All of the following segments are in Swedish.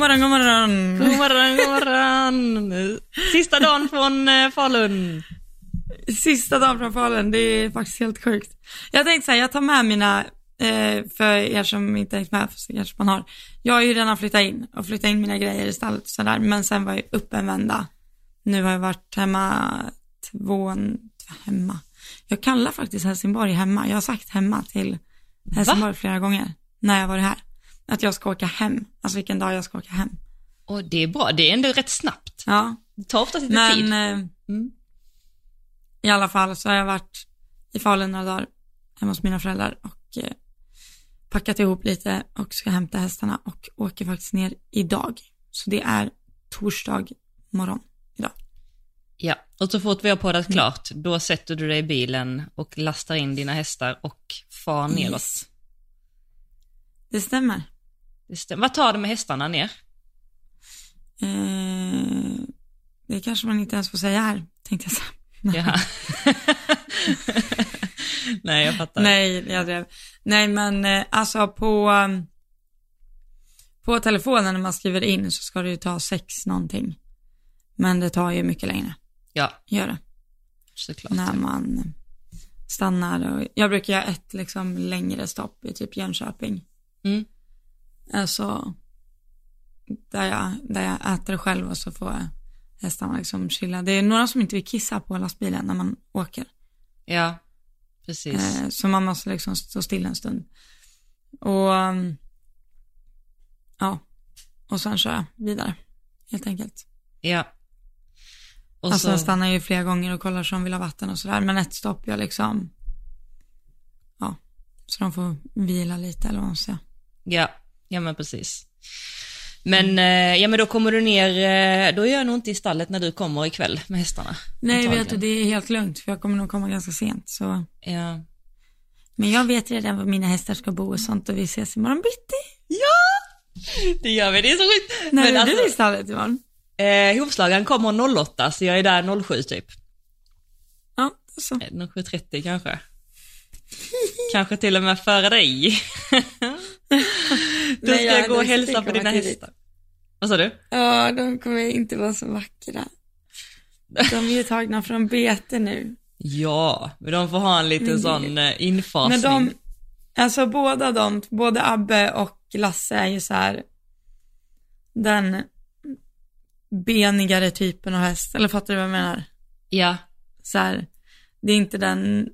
morgon, god morgon. God morgon, god morgon. Sista dagen från eh, Falun. Sista dagen från Falun, det är faktiskt helt sjukt. Jag tänkte så här, jag tar med mina, eh, för er som inte hängt med, för kanske man har. Jag har ju redan flyttat in och flyttat in mina grejer i stallet och sådär, men sen var jag uppe en vända. Nu har jag varit hemma två, hemma. Jag kallar faktiskt Helsingborg hemma. Jag har sagt hemma till Helsingborg flera gånger när jag varit här. Att jag ska åka hem, alltså vilken dag jag ska åka hem. Och det är bra, det är ändå rätt snabbt. Ja, Det tar ofta lite men tid. eh, Mm. i alla fall så har jag varit i Falun några dagar hemma hos mina föräldrar och eh, packat ihop lite och ska hämta hästarna och åker faktiskt ner idag. Så det är torsdag morgon idag. Ja, och så fort vi har poddat Mm. klart, då sätter du dig i bilen och lastar in dina hästar och far neråt. Yes. Det stämmer. Det. Vad tar du med hästarna ner? Eh, det kanske man inte ens får säga här, tänkte jag säga. Jaha. Nej, jag fattar. Nej, jag drev. Nej, men eh, alltså på, um, på telefonen när man skriver in så ska det ju ta sex någonting. Men det tar ju mycket längre, Ja, gör det. såklart. När man stannar och, jag brukar göra ett liksom längre stopp i typ Jönköping. Mm. Alltså, där jag, där jag äter själv och så får hästarna liksom chilla. Det är några som inte vill kissa på lastbilen när man åker. Ja, precis. Eh, så man måste liksom stå still en stund. Och um, ja, och sen kör jag vidare, helt enkelt. Ja. Och alltså så, jag stannar ju flera gånger och kollar så de vill ha vatten och sådär, men ett stopp jag liksom, ja, så de får vila lite eller vad man ska säga. ja, ja men precis. Men, eh, ja men då kommer du ner, eh, då gör jag nog inte i stallet när du kommer ikväll med hästarna. Nej, Antagligen. vet du, det är helt lugnt, för jag kommer nog komma ganska sent, så. Ja. Men jag vet redan var mina hästar ska bo och sånt och vi ses imorgon bitti. Det gör vi, det är så sjukt. När Men är alltså, du i stallet imorgon? eh, hovslagaren kommer 08, så jag är där 07 typ. Ja, så. Eh, 07.30 kanske. kanske till och med före dig. Då ska jag jag gå och hälsa på dina tidigt. hästar. Vad sa du? Ja, de kommer inte vara så vackra. De är ju tagna från bete nu. Ja, men de får ha en liten Men- sån eh, infasning. Men de, alltså båda de, både Abbe och Lasse är ju så här den benigare typen av häst, eller fattar du vad jag menar? Ja, Så här, det är inte den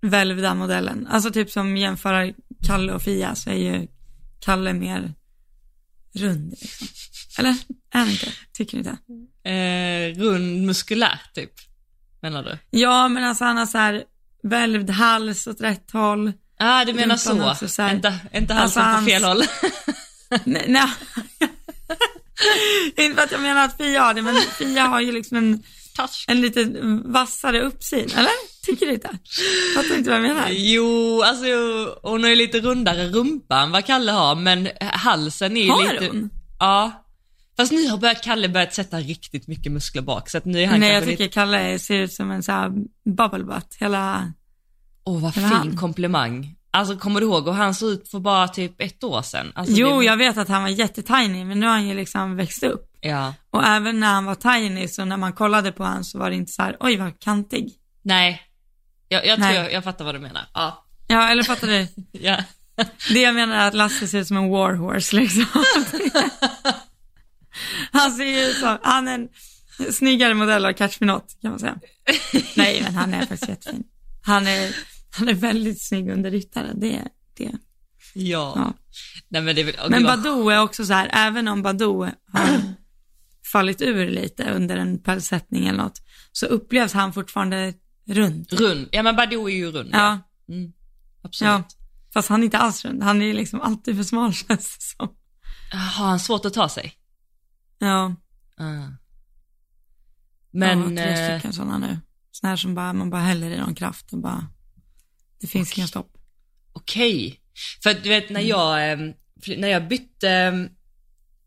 välvda modellen. Alltså typ som jämföra Kalle och Fia så är ju Kalle mer rund liksom. Eller? Är han inte? Tycker ni det? eh, rund muskulär typ, menar du? Ja, men alltså han har så här välvd hals åt rätt håll. ah, du menar så. också så här. Inte, inte Alltså, halsen hans- på fel håll. Nej, nej. inte för att jag menar att Fia har det, men Fia har ju liksom en, Touch. en lite vassare uppsyn, eller? Tycker du inte? Fattar inte vad jag menar? Jo, alltså hon har ju lite rundare rumpa än vad Kalle har, men halsen är ju Har lite... hon? Ja. Fast nu har börjat Kalle börjat sätta riktigt mycket muskler bak, så att nu är han Nej, jag tycker lite... Kalle ser ut som en sån här bubble butt, hela... Åh, vad Eller fin han. komplimang. Alltså kommer du ihåg hur han såg ut för bara typ ett år sedan? Alltså, Jo, det... jag vet att han var jättetiny, men nu har han ju liksom växt upp. Ja. Och även när han var tiny, så när man kollade på honom så var det inte så här, oj vad kantig. Nej. Jag, jag tror Nej. jag, jag fattar vad du menar. Ja. Ja, eller fattar du? Ja. Det jag menar är att Lasse ser ut som en warhorse liksom. Han ser ju ut som, han är en snyggare modell av Catch Me Not kan man säga. Nej, men han är faktiskt jättefin. Han är, han är väldigt snygg under ryttare, det, det. Ja. Ja. Nej men det är åh, Men Badou är också så här, även om Badou har fallit ur lite under en pälssättning eller något, så upplevs han fortfarande rund. Rund. Ja men Badou är ju rund. Ja, Mm. Absolut. ja. Fast han är inte alls rund, han är liksom alltid för smal känns det som. Har han svårt att ta sig? Ja. Ah. Men, Men... ja, tre eh, stycken sådana nu. Sådana här som bara, man bara häller i någon kraft och bara, det finns inga stopp. Okej. För att du vet när jag, eh, när jag bytte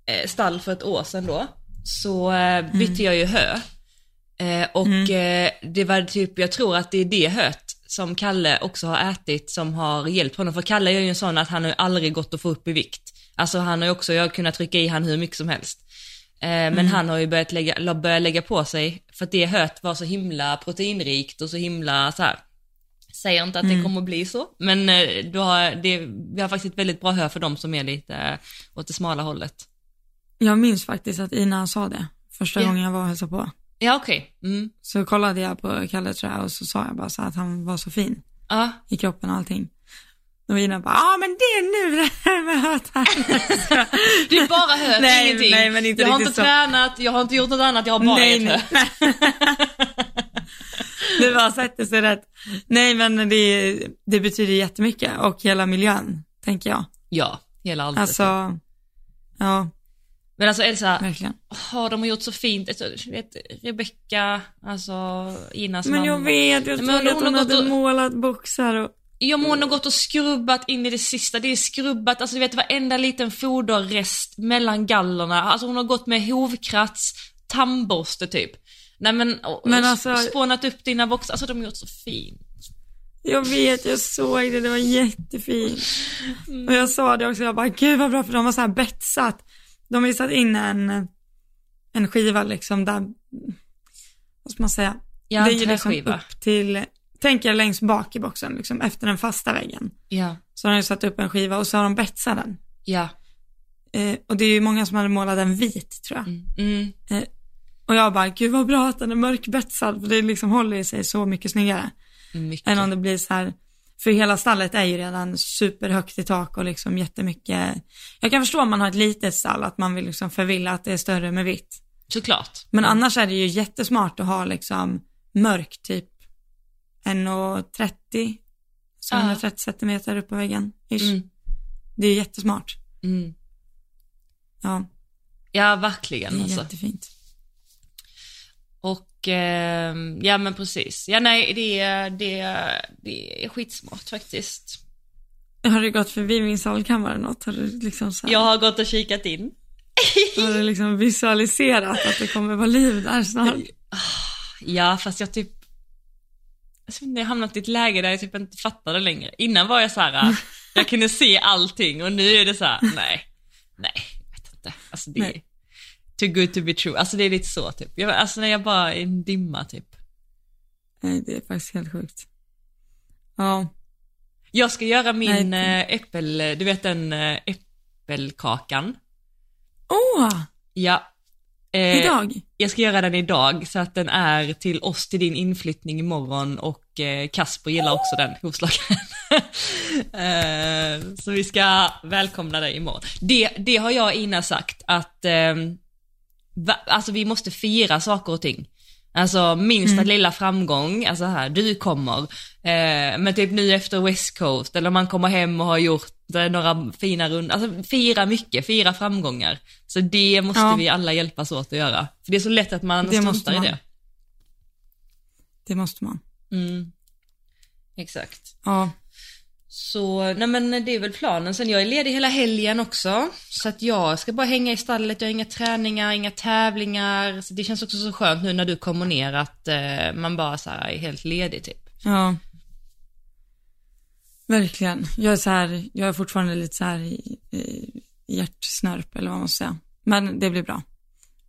eh, stall för ett år sedan då, så eh, bytte jag ju hö. Eh, och eh, det var typ, jag tror att det är det höet som Kalle också har ätit som har hjälpt honom. För Kalle är ju en sån att han har ju aldrig gått att få upp i vikt. Alltså han har ju också, jag har kunnat trycka i han hur mycket som helst. Men Mm. han har ju börjat lägga, börjat lägga på sig, för att det hört var så himla proteinrikt och så himla så här. Säger inte att Mm. det kommer att bli så, men du har, det, vi har faktiskt ett väldigt bra hö för dem som är lite åt det smala hållet. Jag minns faktiskt att Ina sa det första Ja. gången jag var och hälsade på. Ja okej, mm. Så kollade jag på Kalle tror jag och så sa jag bara så att han var så fin ja. i kroppen och allting. Och Ina bara, ja men det är nu det här med hötar. Det är bara hö, Nej, ingenting. nej, men inte jag har inte så. tränat, jag har inte gjort något annat, jag har bara nej, nej. Du bara sätter sig rätt. Nej men det, det betyder jättemycket och hela miljön, tänker jag. Ja, hela allt. Alltså, ja, Men alltså verkligen. har de har gjort så fint, alltså, vet Rebecca, alltså Inas Men jag mamma. vet, jag hon att har hon hade och- målat boxar och Ja men hon har gått och skrubbat in i det sista, det är skrubbat, alltså du vet varenda liten foderrest mellan gallorna, alltså hon har gått med hovkrats, tandborste typ. Nej men, och, Men alltså- spånat upp dina boxar, alltså de har gjort så fint. Jag vet, jag såg det, det var jättefint. Och jag sa det också, jag bara, gud vad bra för de har så här betsat. De har ju satt in en, en skiva liksom där, vad ska man säga? Ja, det är ju liksom träskiva. upp till, tänk er längst bak i boxen, liksom efter den fasta väggen. Ja, Så har de satt upp en skiva och så har de betsat den. ja. Eh, och det är ju många som hade målat den vit tror jag. Mm. Eh, och jag bara, gud vad bra att den är mörkbetsad, för det liksom håller sig så mycket snyggare. Mycket. än om det blir så här, för hela stallet är ju redan superhögt i tak och liksom jättemycket, jag kan förstå om man har ett litet stall, att man vill liksom förvilla att det är större med vitt. Såklart. Men annars är det ju jättesmart att ha liksom mörk typ 1,30, så Ja. 130 centimeter upp på väggen. Ish. Mm. Det är jättesmart. Mm. Ja, Ja, det verkligen är alltså. jättefint. Eh, ja men precis. Ja nej, det, är- det, det är skitsmart faktiskt. Har du gått förbi min salkammare något? Har du liksom så här, Jag har gått och kikat in. har du liksom visualiserat att det kommer vara liv där snart? Ja, fast jag typ, jag, inte, jag har hamnat i ett läge där jag typ inte fattar det längre. Innan var jag så här, jag kunde se allting och nu är det så här, nej, nej, jag vet inte. Alltså det Nej. Too good to be true. Alltså det är lite så typ. Jag, alltså när jag bara är en dimma typ. Nej, det är faktiskt helt sjukt. Ja, Jag ska göra min Nej. eh, äppel, du vet den eh, äppelkakan. åh, Ja. Eh, idag? Jag ska göra den idag så att den är till oss till din inflyttning imorgon och eh, Kasper gillar också den hovslagaren. eh, så vi ska välkomna dig imorgon. Det, det har jag Ina sagt att eh, va, alltså vi måste fira saker och ting. Alltså minsta lilla framgång, alltså här, du kommer, eh, men typ nu efter West Coast, eller man kommer hem och har gjort eh, några fina rundor, alltså fira mycket, fira framgångar. Så det måste Ja. vi alla hjälpas åt att göra. För det är så lätt att man struntar i det. Det måste man. Mm. Exakt. Ja, Så, nej men det är väl planen. Sen jag är ledig hela helgen också. Så att jag ska bara hänga i stallet, jag har inga träningar, inga tävlingar. Så det känns också så skönt nu när du kommer ner att eh, man bara så här är helt ledig typ. ja. Verkligen. Jag är så här, jag är fortfarande lite så här i, i hjärtsnörp eller vad man ska säga. Men det blir bra.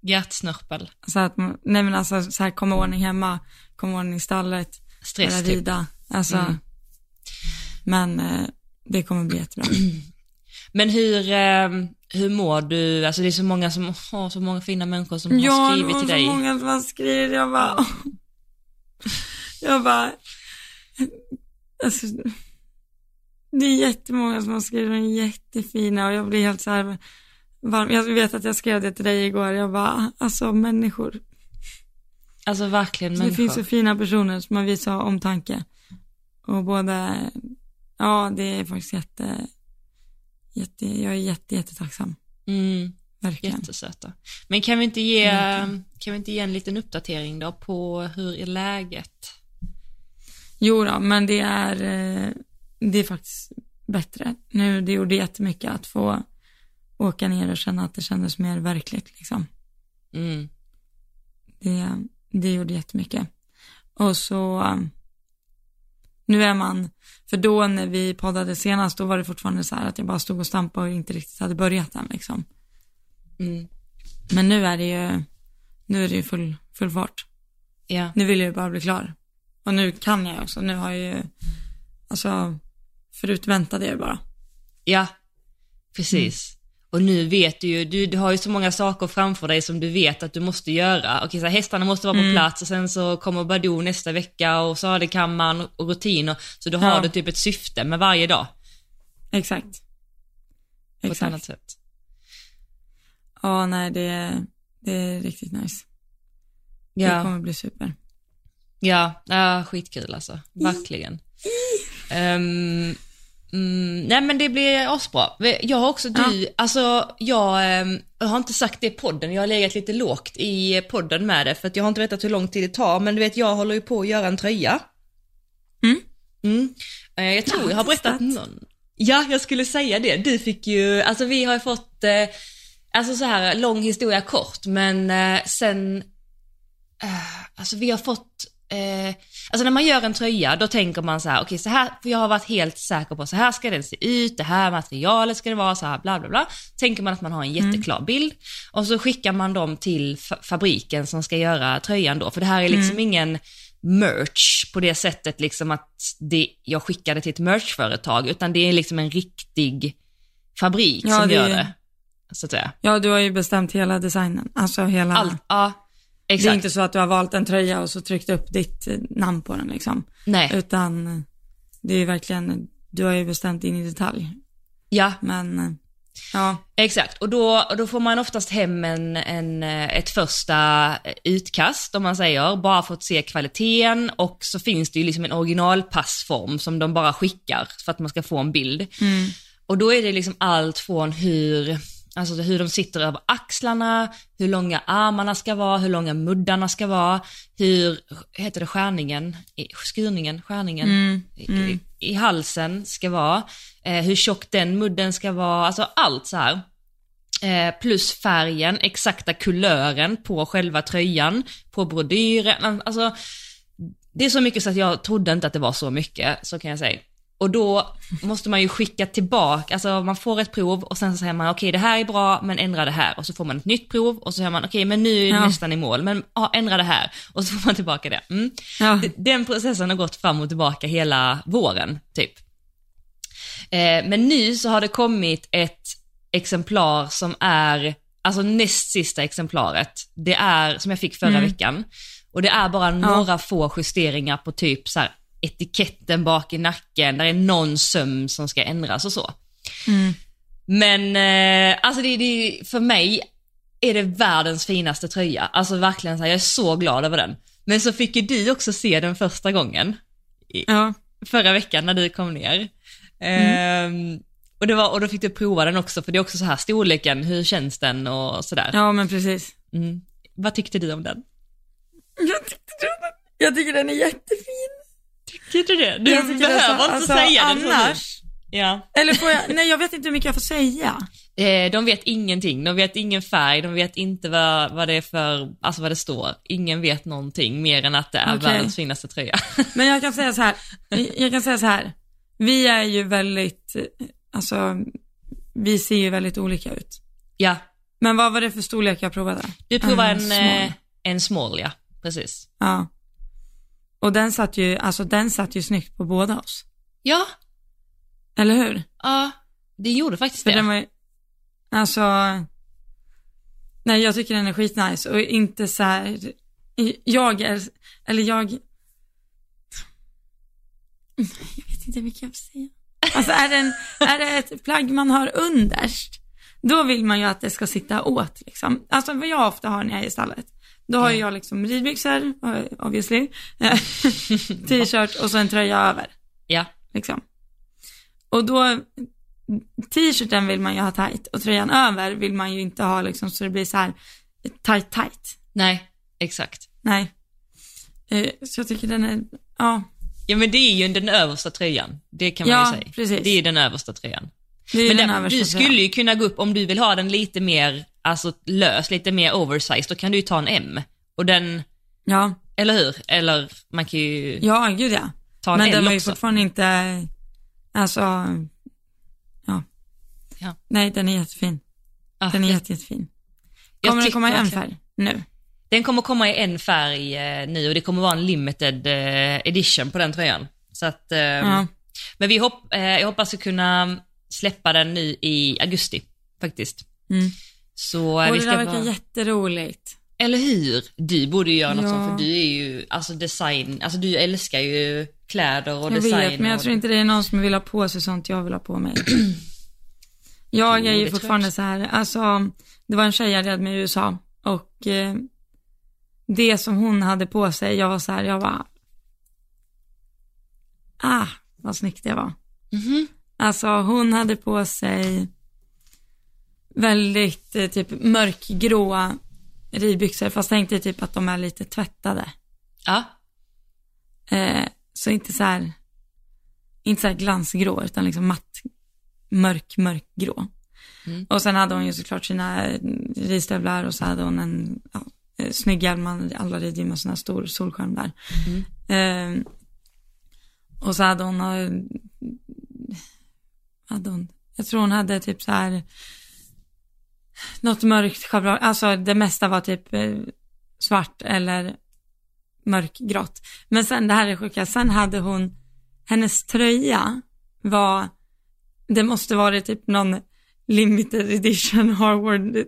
Hjärtsnörpel. Så att, man- nej men alltså så här, komma ordning hemma, komma ordning i stallet, Stress typ. rida. Alltså, Mm. Men eh, det kommer bli jättebra. Men hur, eh, hur mår du? Alltså det är så många som, oh, så många fina människor som har Ja, det skrivit till så dig. många som har skrivit, jag bara, jag bara, alltså, det är jättemånga som har skrivit, de är jättefina och jag blir helt så här varm. Jag vet att jag skrev det till dig igår, jag bara, alltså människor. Alltså verkligen Så människor. det finns så fina personer som har visat omtanke. Och både, ja det är faktiskt jätte, jätte, jag är jätte, jättetacksam. Mm. Verkligen. Jättesöta. Men kan vi inte ge, Verkligen. kan vi inte ge en liten uppdatering då på hur är läget? Jo då, men det är, eh, det är faktiskt bättre. Nu, det gjorde jättemycket att få åka ner och känna att det kändes mer verkligt liksom. Mm. Det, det gjorde jättemycket. Och så, Nu är man, för då när vi poddade senast, då var det fortfarande så här att jag bara stod och stampade och inte riktigt hade börjat än liksom. Mm. Men nu är det ju, nu är det ju full, full fart. Ja. Nu vill jag ju bara bli klar. Och nu kan jag också, nu har jag ju, alltså, förut väntade jag ju bara. Ja, precis. Och nu vet du ju, du, du har ju så många saker framför dig som du vet att du måste göra. Okej, så här, hästarna måste vara på plats och sen så kommer Badoo nästa vecka och sadelkammaren och rutiner. Så då har Ja. du typ ett syfte med varje dag Exakt. på ett Exakt. annat sätt. Ja, nej det, är- det är riktigt nice. Det Ja, kommer bli super. ja, ja skitkul alltså. Verkligen. Ehm, mm, nej men det blir asbra. Jag har också, du, alltså jag, ehm, jag har inte sagt det i podden, jag har legat lite lågt i podden med det för att jag har inte vetat hur lång tid det tar, men du vet jag håller ju på att göra en tröja. Mm. Mm. Eh, Jag tror Jag har jag har berättat någon. Ja, jag skulle säga det. Du fick ju, alltså vi har ju fått, eh, alltså så här lång historia kort, men eh, sen, alltså vi har fått, eh, alltså när man gör en tröja då tänker man så här, okej så här, för jag har varit helt säker på så här ska den se ut, det här materialet ska det vara, så här bla bla bla. Tänker man att man har en jätteklar bild och så skickar man dem till fa- fabriken som ska göra tröjan då, för det här är liksom ingen merch på det sättet liksom att det, jag skickade till ett merchföretag, utan det är liksom en riktig fabrik Ja, som det gör det. Så att säga. Ja, du har ju bestämt hela designen. Alltså hela... Allt, ja, det är exakt. inte så att du har valt en tröja och så tryckt upp ditt eh, namn på den liksom. Nej, Utan det är verkligen, du har ju bestämt in i detalj. ja, Men, eh, ja. Exakt, och då, då får man oftast hem en, en, eh, ett första utkast om man säger, bara för att se kvaliteten och så finns det ju liksom en originalpassform som de bara skickar för att man ska få en bild. Mm. Och då är det liksom allt från hur, alltså hur de sitter över axlarna, hur långa armarna ska vara, hur långa muddarna ska vara, hur, heter det skärningen, skurningen, skärningen? Mm. I, i halsen ska vara, eh, hur tjock den mudden ska vara, alltså allt så här. Eh, plus färgen, exakta kulören på själva tröjan, på brodyren, alltså det är så mycket så att jag trodde inte att det var så mycket, så kan jag säga. Och då måste man ju skicka tillbaka, alltså man får ett prov och sen så säger man okej det här är bra men ändra det här och så får man ett nytt prov och så säger man okej men nu är det Ja. nästan i mål men ja, ändra det här och så får man tillbaka det. Mm. Ja. Den processen har gått fram och tillbaka hela våren typ. Eh, men nu så har det kommit ett exemplar som är, alltså näst sista exemplaret. Det är, som jag fick förra veckan. Och det är bara några få justeringar på typ så här etiketten bak i nacken, där är någon söm som ska ändras och så. Mm. Men eh, alltså det, det, för mig är det världens finaste tröja. Alltså verkligen så här, jag är så glad över den. Men så fick ju du också se den första gången Ja. förra veckan när du kom ner. Ehm, och, det var, och då fick du prova den också, för det är också så här storleken, hur känns den och sådär. ja, men precis. Mm. Vad tyckte du om den? Jag tyckte den, jag tycker den är jättefin. Tyckte du det? Du Jag tycker det är behöver så- inte alltså, säga det så nu. annars. Ja. Eller får jag, nej jag vet inte hur mycket jag får säga. Eh, de vet ingenting, de vet ingen färg, de vet inte vad, vad det är för, alltså vad det står. Ingen vet någonting mer än att det är Okej. världens finaste tröja. Men jag kan säga så här, jag kan säga så här. Vi är ju väldigt, alltså, vi ser ju väldigt olika ut. ja, Men vad var det för storlek jag provade? du provar En en, small. eh, en small, ja. Precis. Ja. Och den satt ju, alltså den satt ju snyggt på båda oss. Ja, Eller hur? ja, det gjorde faktiskt För det. den var ju, alltså, nej jag tycker den är skitnice och inte så här, jag är, eller jag, jag vet inte mycket jag får säga. Alltså är det, en, är det ett plagg man har underst, då vill man ju att det ska sitta åt liksom. Alltså vad jag ofta har när jag är i stallet, då har jag liksom ridbyxor, obviously, t-shirt och så en tröja över Ja, liksom. Och då, t-shirten vill man ju ha tight och tröjan över vill man ju inte ha liksom så det blir så här tight tight. nej, exakt. Nej. Eh, så jag tycker den är, ja, Ja men det är ju den översta tröjan, det kan man Ja, ju säga. precis. Det är den översta tröjan. det är Men den den, översta du tröjan. skulle ju kunna gå upp, om du vill ha den lite mer, alltså lös, lite mer oversized, då kan du ju ta en M. Och den, Ja, eller hur? Eller man kan ju, ja gud ja. ta en Men L den var ju också. fortfarande inte, alltså, ja. Ja. Nej, den är jättefin. Ja, Den är jag- jätte, jättefin. Kommer den komma i en färg nu? Den kommer komma i en färg eh, nu och det kommer vara en limited eh, edition på den tröjan. Så att, eh, Ja. Men vi hopp, jag hoppas att kunna släppa den nu i augusti faktiskt. Mm. Så Och vi det ska där verkar vara... jätteroligt. Eller hur? Du borde ju göra något Ja. sånt för du är ju, alltså design, alltså du älskar ju kläder och Jag design. vet, men jag och... tror inte det är någon som vill ha på sig sånt jag vill ha på mig. jag Jo, är det ju fortfarande jag. så här, alltså, det var en tjej jag red med i USA och eh, det som hon hade på sig, jag var så här, jag var, ah, vad snyggt det var. Mhm. Alltså hon hade på sig väldigt eh, typ mörkgråa ridbyxor, fast tänk dig typ att de är lite tvättade. Ja, Eh, så inte så här, inte så här glansgrå, utan liksom matt, mörk, mörkgrå. Mm. Och sen hade hon ju såklart sina ridstövlar och så hade hon en ja, eh, snygg hjälm, alla rider ju med sån här stor solskärm där. Eh, och så hade hon, eh, hade hon, jag tror hon hade typ så här, något mörkt schabrak, alltså det mesta var typ eh, svart eller mörkgrått. Men sen, det här är sjuka, sen hade hon, hennes tröja var, det måste vara typ någon limited edition Harvard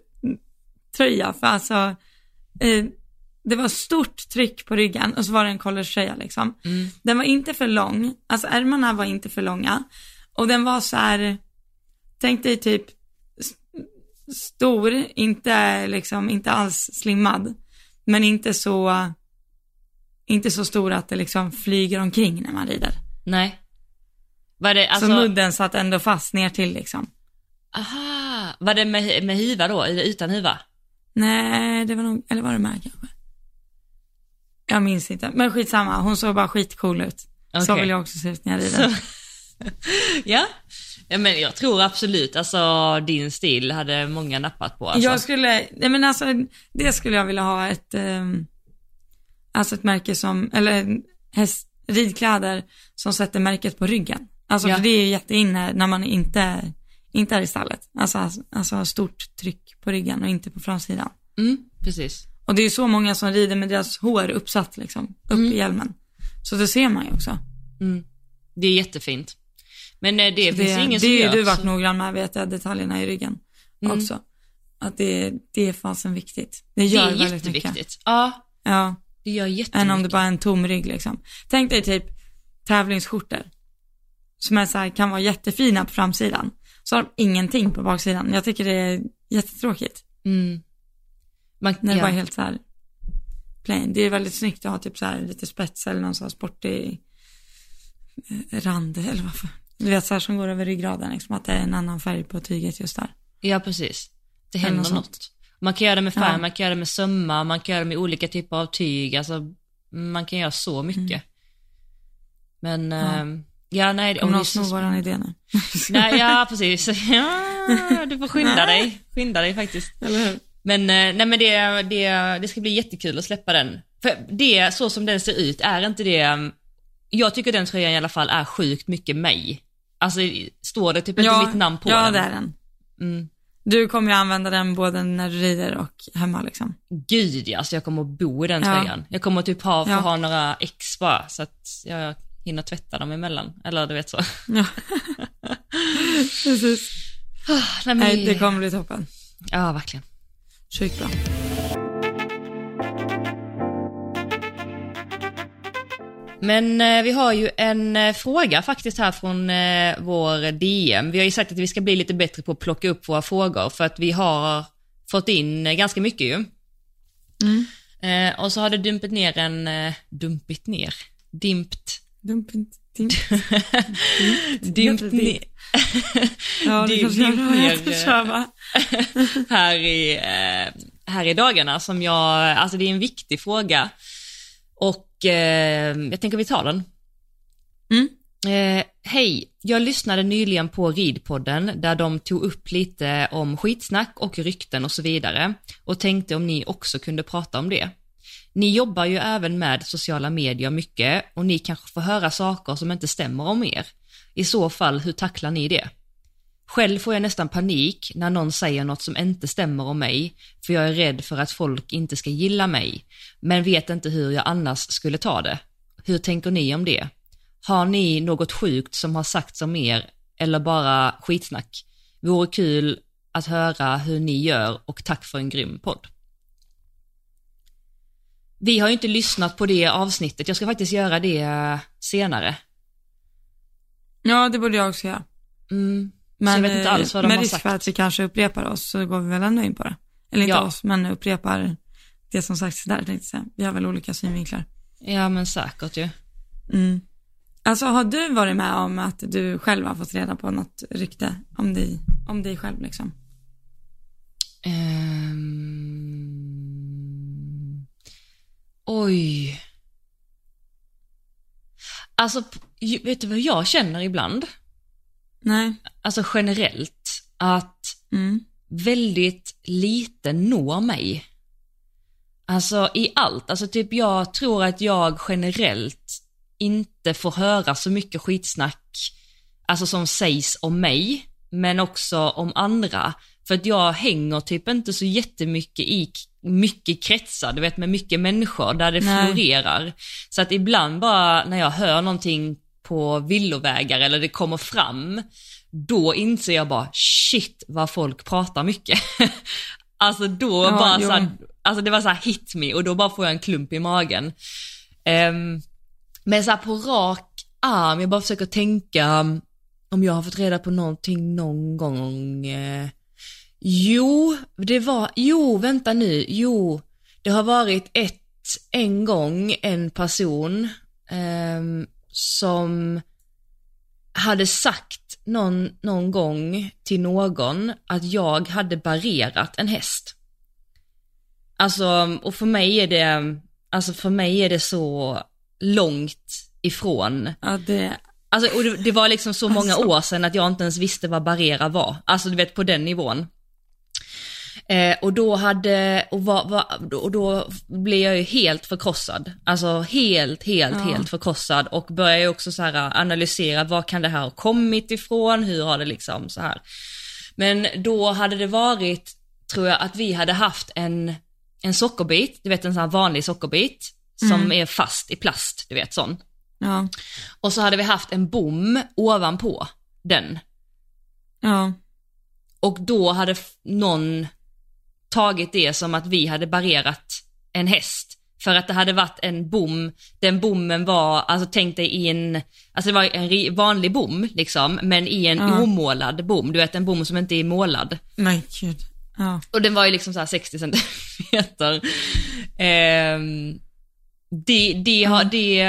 tröja, för alltså, eh, det var stort tryck på ryggen och så var det en collegetröja liksom. Mm. Den var inte för lång, alltså ärmarna var inte för långa och den var så här, tänk dig typ stor, inte liksom, inte alls slimmad, men inte så, inte så stor att det liksom flyger omkring när man rider. nej. Var det alltså, så mudden satt ändå fast ner till liksom. aha, var det med, med hiva då, eller utan hiva? Nej, det var nog, eller var det med kanske? Jag minns inte, men skitsamma, hon såg bara skitcool ut. Så Okej. vill jag också se ut när jag rider. Ja. Ja, men jag tror absolut, alltså din stil hade många nappat på. Alltså. Jag skulle, nej men alltså det skulle jag vilja ha ett, um, alltså ett märke som, eller häst, ridkläder som sätter märket på ryggen. Alltså Ja. för det är ju jätteinne när man inte, inte är i stallet. Alltså, alltså stort tryck på ryggen och inte på framsidan. Mm, precis. Och det är ju så många som rider med deras hår uppsatt liksom, upp i hjälmen. Så det ser man ju också. Mm. Det är jättefint. Men eh, det Så finns det, ingen det som är ju gör du varit noggrann med vet jag, detaljerna i ryggen Mm. också. Att det, det är fasen viktigt. Det Det gör är väldigt mycket. jätteviktigt. Ja, Ja. det gör jättemycket. än om det bara är en tom rygg liksom. Tänk dig typ tävlingsskjortor. Som är så här, kan vara jättefina på framsidan. Så har de ingenting på baksidan. Jag tycker det är jättetråkigt. Mm. Man, När det ja. bara är helt så här plain. Det är väldigt snyggt att ha typ så här lite spets eller någon sån här sportig eh, rand eller vad fan. Du vet så här som går över ryggraden liksom. Att det är en annan färg på tyget just där. ja, precis. Det händer något något. Man kan göra det med färg, Ja. man kan göra det med sömmar, man kan göra det med olika typer av tyg. Alltså, man kan göra så mycket. Men, mm. ja nej. Om någon det är så- sno våran idé nu? Nej, ja precis. Ja, du får skynda dig. Skynda dig faktiskt. Men, eh, nej men det, det, det ska bli jättekul att släppa den. För det, så som den ser ut, är inte det, jag tycker den tröjan i alla fall är sjukt mycket mig. Alltså står det typ inte mitt namn på ja, den? det är den. Mm. Du kommer ju använda den både när du rider och hemma liksom. Gud ja, alltså jag kommer att bo i den Ja. tröjan. Jag kommer typ ha, få Ja. ha några ex bara, så att jag hinner tvätta dem emellan. Eller du vet så. Ja. Precis. nej, men, Nej, det kommer bli toppen. Ja, verkligen. Sjukt bra. Men eh, vi har ju en eh, fråga faktiskt här från eh, vår DM. Vi har ju sagt att vi ska bli lite bättre på att plocka upp våra frågor för att vi har fått in eh, ganska mycket ju. Mm. Eh, och så har det dumpit ner en, eh, dumpit ner, dimpt, Dumpint. Dimp. dimpt det ner, Ja, det kanske jag här i, här i dagarna som jag, alltså det är en viktig fråga. Och eh, jag tänker vi tar den. Mm. Eh, Hej, jag lyssnade nyligen på Ridpodden där de tog upp lite om skitsnack och rykten och så vidare och tänkte om ni också kunde prata om det. Ni jobbar ju även med sociala medier mycket och ni kanske får höra saker som inte stämmer om er. I så fall, hur tacklar ni det? Själv får jag nästan panik när någon säger något som inte stämmer om mig, för jag är rädd för att folk inte ska gilla mig, men vet inte hur jag annars skulle ta det. Hur tänker ni om det? Har ni något sjukt som har sagts om er eller bara skitsnack? Vore kul att höra hur ni gör och tack för en grym podd. Vi har ju inte lyssnat på det avsnittet, jag ska faktiskt göra det senare. Ja, det borde jag också göra. Mm. Men jag vet inte alls vad de med har risk sagt. för att vi kanske upprepar oss så går vi väl ändå in på det. Eller inte Ja. oss, men upprepar det som sagts där tänkte jag säga. Vi har väl olika synvinklar. Ja men säkert ju. Mm. Alltså har du varit med om att du själv har fått reda på något rykte om dig, om dig själv liksom? Ehm... Oj. Alltså, vet du vad jag känner ibland? Nej. Alltså generellt, att Mm. väldigt lite når mig. Alltså i allt, alltså typ jag tror att jag generellt inte får höra så mycket skitsnack, alltså som sägs om mig, men också om andra. För att jag hänger typ inte så jättemycket i mycket kretsar, du vet med mycket människor där det Nej. florerar. Så att ibland bara när jag hör någonting på villovägar eller det kommer fram, då inser jag bara shit vad folk pratar mycket. alltså då Ja, bara jo. så här, alltså det var så här hit me och då bara får jag en klump i magen. Ehm, men så här på rak arm, jag bara försöker tänka om jag har fått reda på någonting någon gång. Eh, jo, det var, jo vänta nu, jo, det har varit ett, en gång en person ehm, som hade sagt någon, någon gång till någon att jag hade barrerat en häst. Alltså, och för mig är det, alltså för mig är det så långt ifrån. Ja, det, Alltså, och det, det var liksom så många Alltså. år sedan att jag inte ens visste vad barrera var. Alltså du vet på den nivån. Eh, och då hade, och, var, var, och då blev jag ju helt förkrossad. Alltså helt, helt, Ja. helt förkrossad och började ju också så här äh, analysera, var kan det här ha kommit ifrån, hur har det liksom så här. Men då hade det varit, tror jag, att vi hade haft en, en sockerbit, du vet en sån här vanlig sockerbit, som är fast i plast, du vet sån. ja, Och så hade vi haft en bom ovanpå den. ja, Och då hade någon tagit det som att vi hade barrerat en häst. För att det hade varit en bom, den bommen var, alltså tänk dig i en, alltså det var en vanlig bom liksom, men i en Ja. omålad bom, du vet en bom som inte är målad. nej gud. Ja, Och den var ju liksom så här 60 centimeter. Ehm, det, det har, det,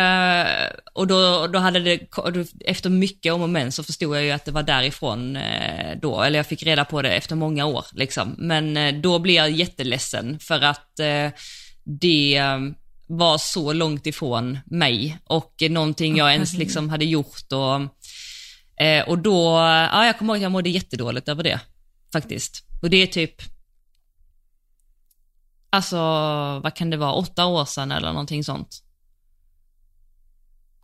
och då, då hade det, efter mycket om och men så förstod jag ju att det var därifrån eh, då, eller jag fick reda på det efter många år liksom. Men eh, då blev jag jätteledsen för att eh, det eh, var så långt ifrån mig och eh, någonting jag ens liksom hade gjort och, eh, och då, ja jag kommer ihåg att jag mådde jättedåligt över det faktiskt. Och det är typ, alltså vad kan det vara, åtta år sedan eller någonting sånt.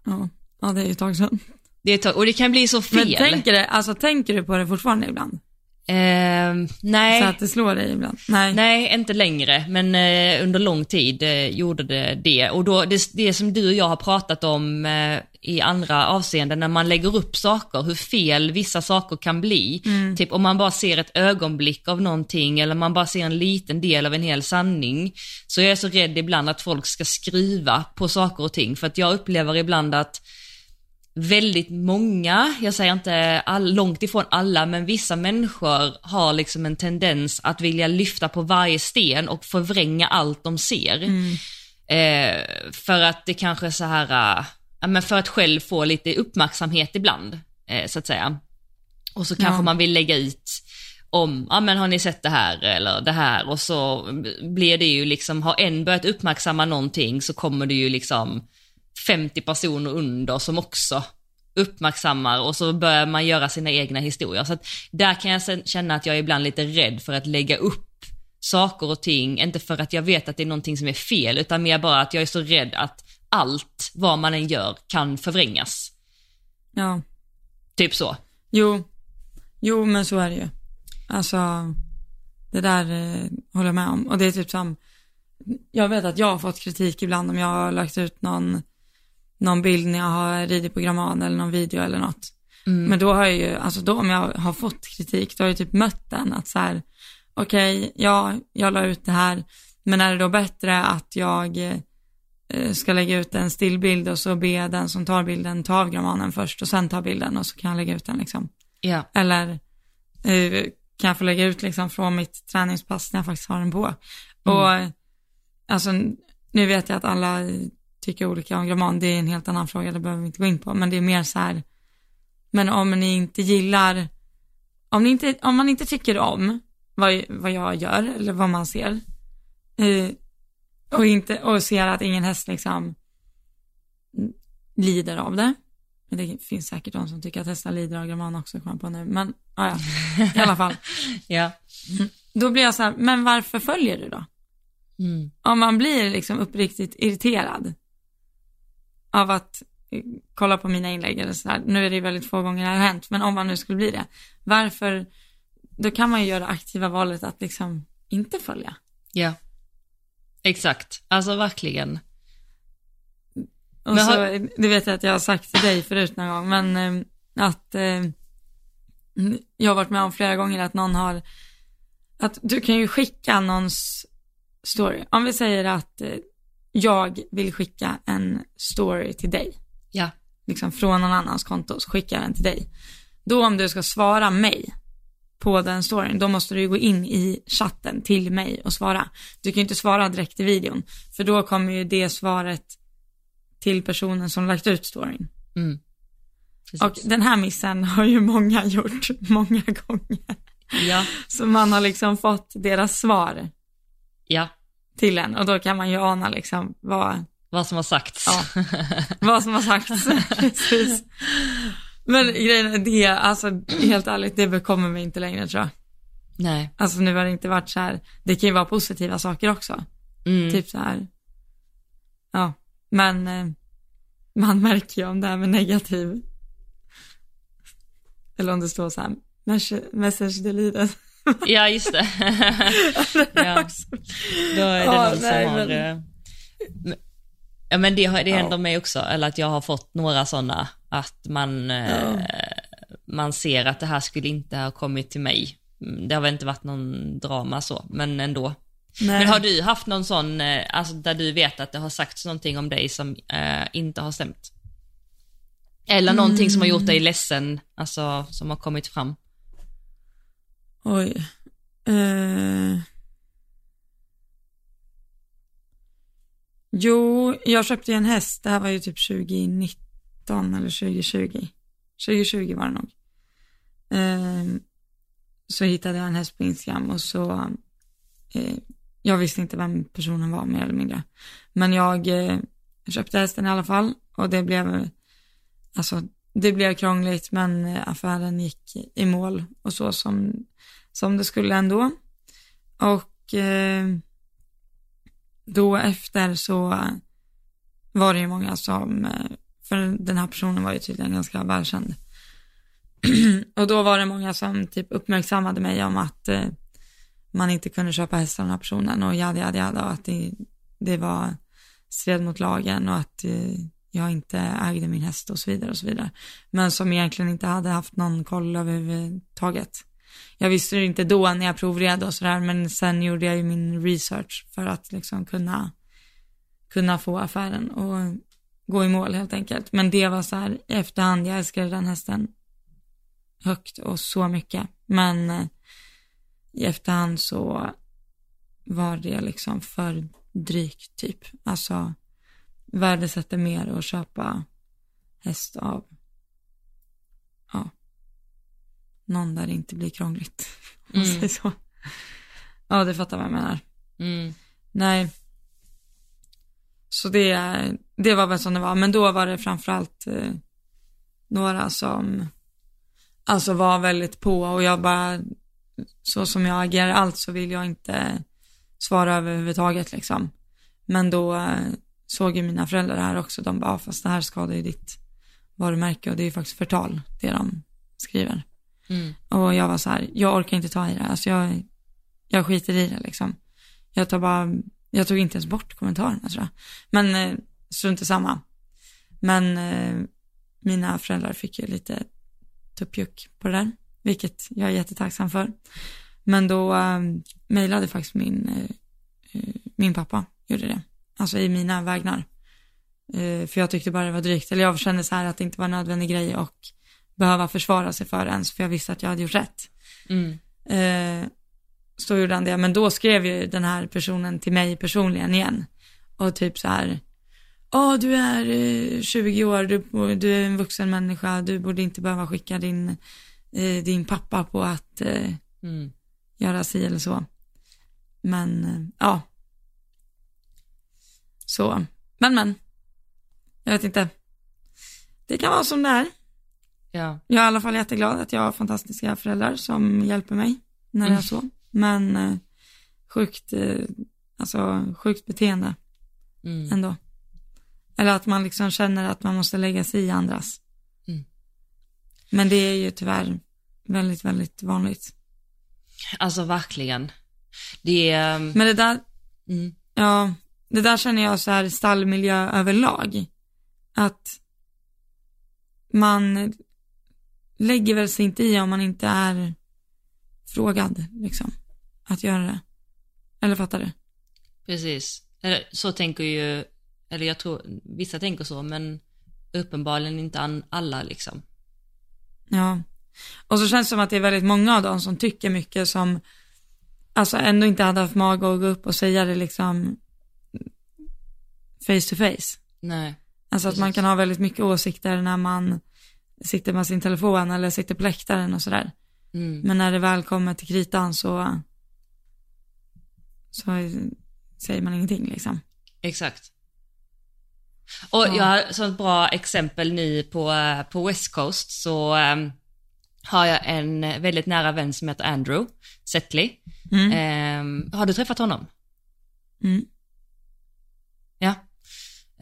ja, ja det är ju ett tag sedan. Det är ett tag, och det kan bli så Men fel. tänker, det, alltså, tänker du på det fortfarande ibland? Ehm, nej, Så att det slår dig ibland? Nej. nej inte längre, men eh, under lång tid eh, gjorde det det. Och då, det, det som du och jag har pratat om eh, i andra avseenden, när man lägger upp saker, hur fel vissa saker kan bli. Typ om man bara ser ett ögonblick av någonting eller man bara ser en liten del av en hel sanning, så är jag så rädd ibland att folk ska skruva på saker och ting. För att jag upplever ibland att väldigt många, jag säger inte all, långt ifrån alla, men vissa människor har liksom en tendens att vilja lyfta på varje sten och förvränga allt de ser. Eh, för att det kanske är så här, ja, men för att själv få lite uppmärksamhet ibland, eh, så att säga. Och så kanske Ja. man vill lägga ut om, ja men har ni sett det här eller det här och så blir det ju liksom, har en börjat uppmärksamma någonting så kommer det ju liksom 50 personer under som också uppmärksammar och så börjar man göra sina egna historier. Så att där kan jag känna att jag är ibland lite rädd för att lägga upp saker och ting, inte för att jag vet att det är någonting som är fel, utan mer bara att jag är så rädd att allt, vad man än gör, kan förvrängas. Ja. Typ så. Jo, jo men så är det ju. Alltså, det där eh, håller jag med om. Och det är typ som, jag vet att jag har fått kritik ibland om jag har lagt ut någon, någon bild när jag har ridit på Gramman eller någon video eller något. Men då har jag ju, alltså då om jag har fått kritik, då har jag typ mött den att så här, okej, ja, jag la ut det här, men är det då bättre att jag eh, ska lägga ut en stillbild och så be den som tar bilden ta av grammanen först och sen ta bilden och så kan jag lägga ut den liksom. Ja. Eller eh, kan jag få lägga ut liksom från mitt träningspass när jag faktiskt har den på. Och alltså nu vet jag att alla tycker olika om gramman, det är en helt annan fråga, det behöver vi inte gå in på, men det är mer så här, men om ni inte gillar, om, ni inte, om man inte tycker om vad, vad jag gör eller vad man ser, eh, och, inte, och ser att ingen häst liksom lider av det, men det finns säkert de som tycker att hästar lider av gramman också, jag på nu, men ja, ja, i alla fall. Ja. Då blir jag så här, men varför följer du då? Mm. Om man blir liksom uppriktigt irriterad av att eh, kolla på mina inlägg eller sådär. Nu är det ju väldigt få gånger det har hänt, men om man nu skulle bli det. Varför, då kan man ju göra aktiva valet att liksom inte följa. Ja. Exakt. Alltså verkligen. Och Men så, har- det vet jag att jag har sagt till dig förut någon gång, men eh, att eh, jag har varit med om flera gånger att någon har, att du kan ju skicka någons story. Om vi säger att eh, jag vill skicka en story till dig, Ja. liksom från någon annans konto, så skickar jag den till dig. Då om du ska svara mig på den storyn, då måste du ju gå in i chatten till mig och svara. Du kan ju inte svara direkt i videon, för då kommer ju det svaret till personen som lagt ut storyn. Mm. Och den här missen har ju många gjort många gånger. Ja. Så man har liksom fått deras svar Ja. till en och då kan man ju ana liksom vad, Vad som har sagts. Ja. vad som har sagts. Precis. Men grejen är det, alltså helt ärligt, det bekommer mig inte längre tror jag. Nej. Alltså nu har det inte varit så här, det kan ju vara positiva saker också. Mm. Typ så här, ja, men eh, man märker ju om det här med negativ. Eller om det står så här, message, deleted. Ja, just det. ja. Då är det Ja, någon som nej, har... men- eh, men- Ja men det, det Ja. händer mig också, eller att jag har fått några sådana, att man, eh, man ser att det här skulle inte ha kommit till mig. Mm, Det har väl inte varit någon drama så, men ändå. Nej. Men har du haft någon sån, eh, alltså där du vet att det har sagts någonting om dig som eh, inte har stämt? Eller någonting som har gjort dig ledsen, alltså som har kommit fram? Oj. Eh. Jo, jag köpte ju en häst, det här var ju typ 2019 eller 2020. 2020 var det nog. Eh, så hittade jag en häst på Instagram och så, eh, jag visste inte vem personen var mer eller mindre. Men jag eh, köpte hästen i alla fall och det blev, alltså det blev krångligt men eh, affären gick i mål och så som som det skulle ändå. Och eh, då efter så var det ju många som, eh, för den här personen var ju tydligen ganska välkänd. och då var det många som typ uppmärksammade mig om att eh, man inte kunde köpa hästar av den här personen och jada jada jada och att det, det var stred mot lagen och att eh, jag inte ägde min häst och så vidare och så vidare. Men som egentligen inte hade haft någon koll överhuvudtaget. Jag visste det inte då när jag provred och sådär, men sen gjorde jag ju min research för att liksom kunna, kunna få affären och gå i mål helt enkelt. Men det var så här i efterhand, jag älskade den hästen högt och så mycket. Men eh, i efterhand så var det liksom för drygt typ. Alltså värdesätter mer att köpa häst av ja, någon där det inte blir krångligt. Mm. säger så. Ja, det fattar vad jag menar. Mm. Nej. Så det, det var väl som det var, men då var det framförallt eh, några som alltså var väldigt på och jag bara, så som jag agerar allt så vill jag inte svara överhuvudtaget liksom. Men då eh, såg ju mina föräldrar det här också, de bara, "Ja, fast det här skadar ju ditt varumärke och det är ju faktiskt förtal, det de skriver. Mm. Och jag var så här, jag orkar inte ta i det, alltså jag, jag skiter i det liksom. Jag tar bara, jag tog inte ens bort kommentarerna tror jag. Men eh, strunt i samma. Men eh, mina föräldrar fick ju lite tuppjuck på det där, vilket jag är jättetacksam för. Men då eh, mejlade faktiskt min, eh, min pappa, gjorde det. Alltså i mina vägnar. För jag tyckte bara det var drygt, eller jag kände så här att det inte var en nödvändig grej och behöva försvara sig för ens, för jag visste att jag hade gjort rätt. Mm. Eh, så gjorde han det, men då skrev ju den här personen till mig personligen igen. Och typ så här, ja du är eh, 20 år, du, du är en vuxen människa, du borde inte behöva skicka din, eh, din pappa på att eh, Mm. göra si eller så. Men, eh, ja. Så, men men. Jag vet inte. Det kan vara som det är. Ja. Jag är i alla fall jätteglad att jag har fantastiska föräldrar som hjälper mig när det är så. Men eh, sjukt, eh, alltså sjukt beteende Mm. ändå. Eller att man liksom känner att man måste lägga sig i andras. Mm. Men det är ju tyvärr väldigt, väldigt vanligt. Alltså verkligen. Det är... Men det där, Mm. ja, det där känner jag så här stallmiljö överlag. Att man lägger väl sig inte i om man inte är frågad, liksom, att göra det. Eller fattar du? Precis. Eller, så tänker ju, eller jag tror, vissa tänker så, men uppenbarligen inte alla liksom. Ja. Och så känns det som att det är väldigt många av dem som tycker mycket som, alltså ändå inte hade haft mag att gå upp och säga det liksom face to face. Nej. Alltså att man Precis. kan ha väldigt mycket åsikter när man sitter med sin telefon eller sitter på läktaren och sådär. Mm. Men när det väl kommer till kritan så, så säger man ingenting liksom. Exakt. Och Ja. jag har som ett bra exempel nu på, eh, på West Coast så ehm, har jag en väldigt nära vän som heter Andrew Setley. Mm. Ehm, har du träffat honom? Mm. Ja.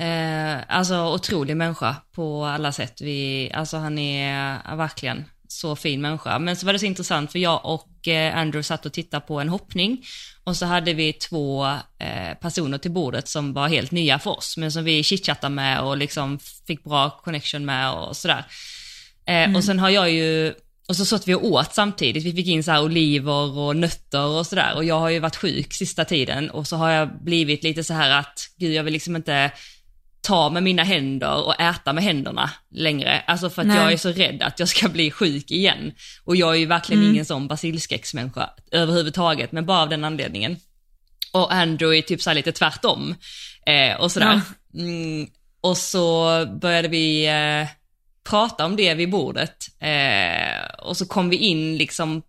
Eh, alltså otrolig människa på alla sätt. Vi, alltså han är verkligen så fin människa. Men så var det så intressant för jag och eh, Andrew satt och tittade på en hoppning. Och så hade vi två eh, personer till bordet som var helt nya för oss, men som vi chitchattade med och liksom fick bra connection med och sådär. Eh, Och sen har jag ju, och så satt vi och åt samtidigt, vi fick in så här oliver och nötter och sådär. Och jag har ju varit sjuk sista tiden. Och så har jag blivit lite så här att, gud jag vill liksom inte ta med mina händer och äta med händerna längre. Alltså för att Nej. jag är så rädd att jag ska bli sjuk igen. Och jag är ju verkligen Mm. ingen sån basilskräcksmänniska överhuvudtaget, men bara av den anledningen. Och Andrew är typ så här lite tvärtom. Eh, och sådär. Mm, och så började vi eh, prata om det vid bordet. Eh, och så kom vi in liksom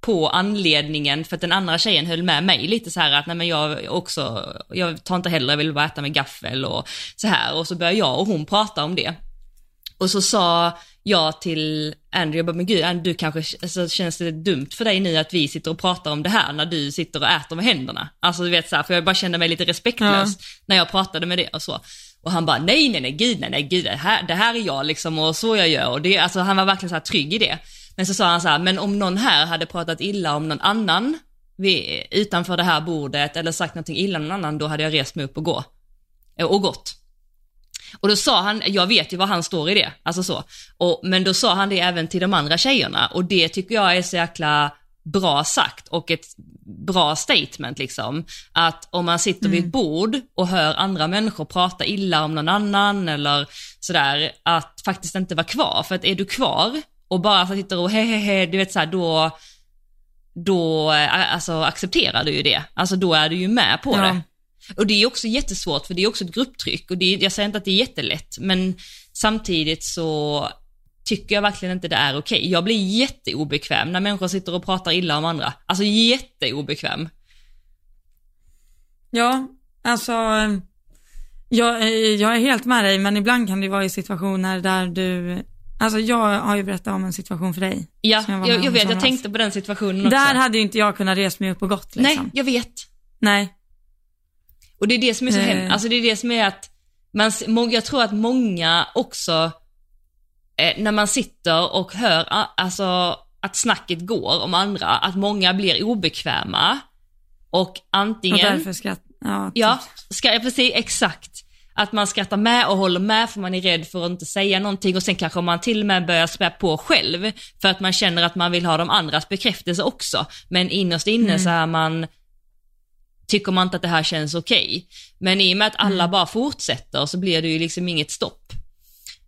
på anledningen för att den andra tjejen höll med mig lite så här att nej men jag också, jag tar inte heller, jag vill bara äta med gaffel och så här och så började jag och hon prata om det. Och så sa jag till Andrew, jag bara, men gud Andrew, du kanske, alltså, känns det dumt för dig nu att vi sitter och pratar om det här när du sitter och äter med händerna? Alltså du vet så här, för jag bara kände mig lite respektlös när jag pratade med det och så. Och han bara, nej nej nej gud nej nej gud det här, det här är jag liksom och så jag gör och det, alltså han var verkligen så här trygg i det. Men så sa han så här, men om någon här hade pratat illa om någon annan vid, utanför det här bordet eller sagt någonting illa om någon annan, då hade jag rest mig upp och gå. Eh, Och gått. Och då sa han, jag vet ju var han står i det, alltså så. Och, men då sa han det även till de andra tjejerna och det tycker jag är så jäkla bra sagt och ett bra statement liksom. Att om man sitter vid ett bord och hör andra människor prata illa om någon annan eller sådär, att faktiskt inte vara kvar. För att är du kvar och bara sitter och hehehe, du vet såhär, då, då eh, alltså, accepterar du ju det. Alltså då är du ju med på Ja. det. Och det är också jättesvårt för det är också ett grupptryck och det är, jag säger inte att det är jättelätt men samtidigt så tycker jag verkligen inte det är okej. Jag blir jätteobekväm när människor sitter och pratar illa om andra. Alltså jätteobekväm. Ja, alltså, jag, jag är helt med dig, men ibland kan det vara i situationer där du, alltså jag har ju berättat om en situation för dig. Ja, jag, jag, i vet, jag tänkte på den situationen också. Där hade ju inte jag kunnat resa mig upp och gått Nej, liksom. jag vet. Nej. Och det är det som är så Eh. hemskt. Alltså det är det som är att, man, jag tror att många också, eh, när man sitter och hör alltså, att snacket går om andra, att många blir obekväma och Och antingen... därför skratt, ja, Ja, typ. ska, precis, exakt. Att man skrattar med och håller med för man är rädd för att inte säga någonting och sen kanske man till och med börjar spä på själv för att man känner att man vill ha de andras bekräftelse också. Men innerst inne så är man, tycker man inte att det här känns okej. Men i och med att alla bara fortsätter så blir det ju liksom inget stopp.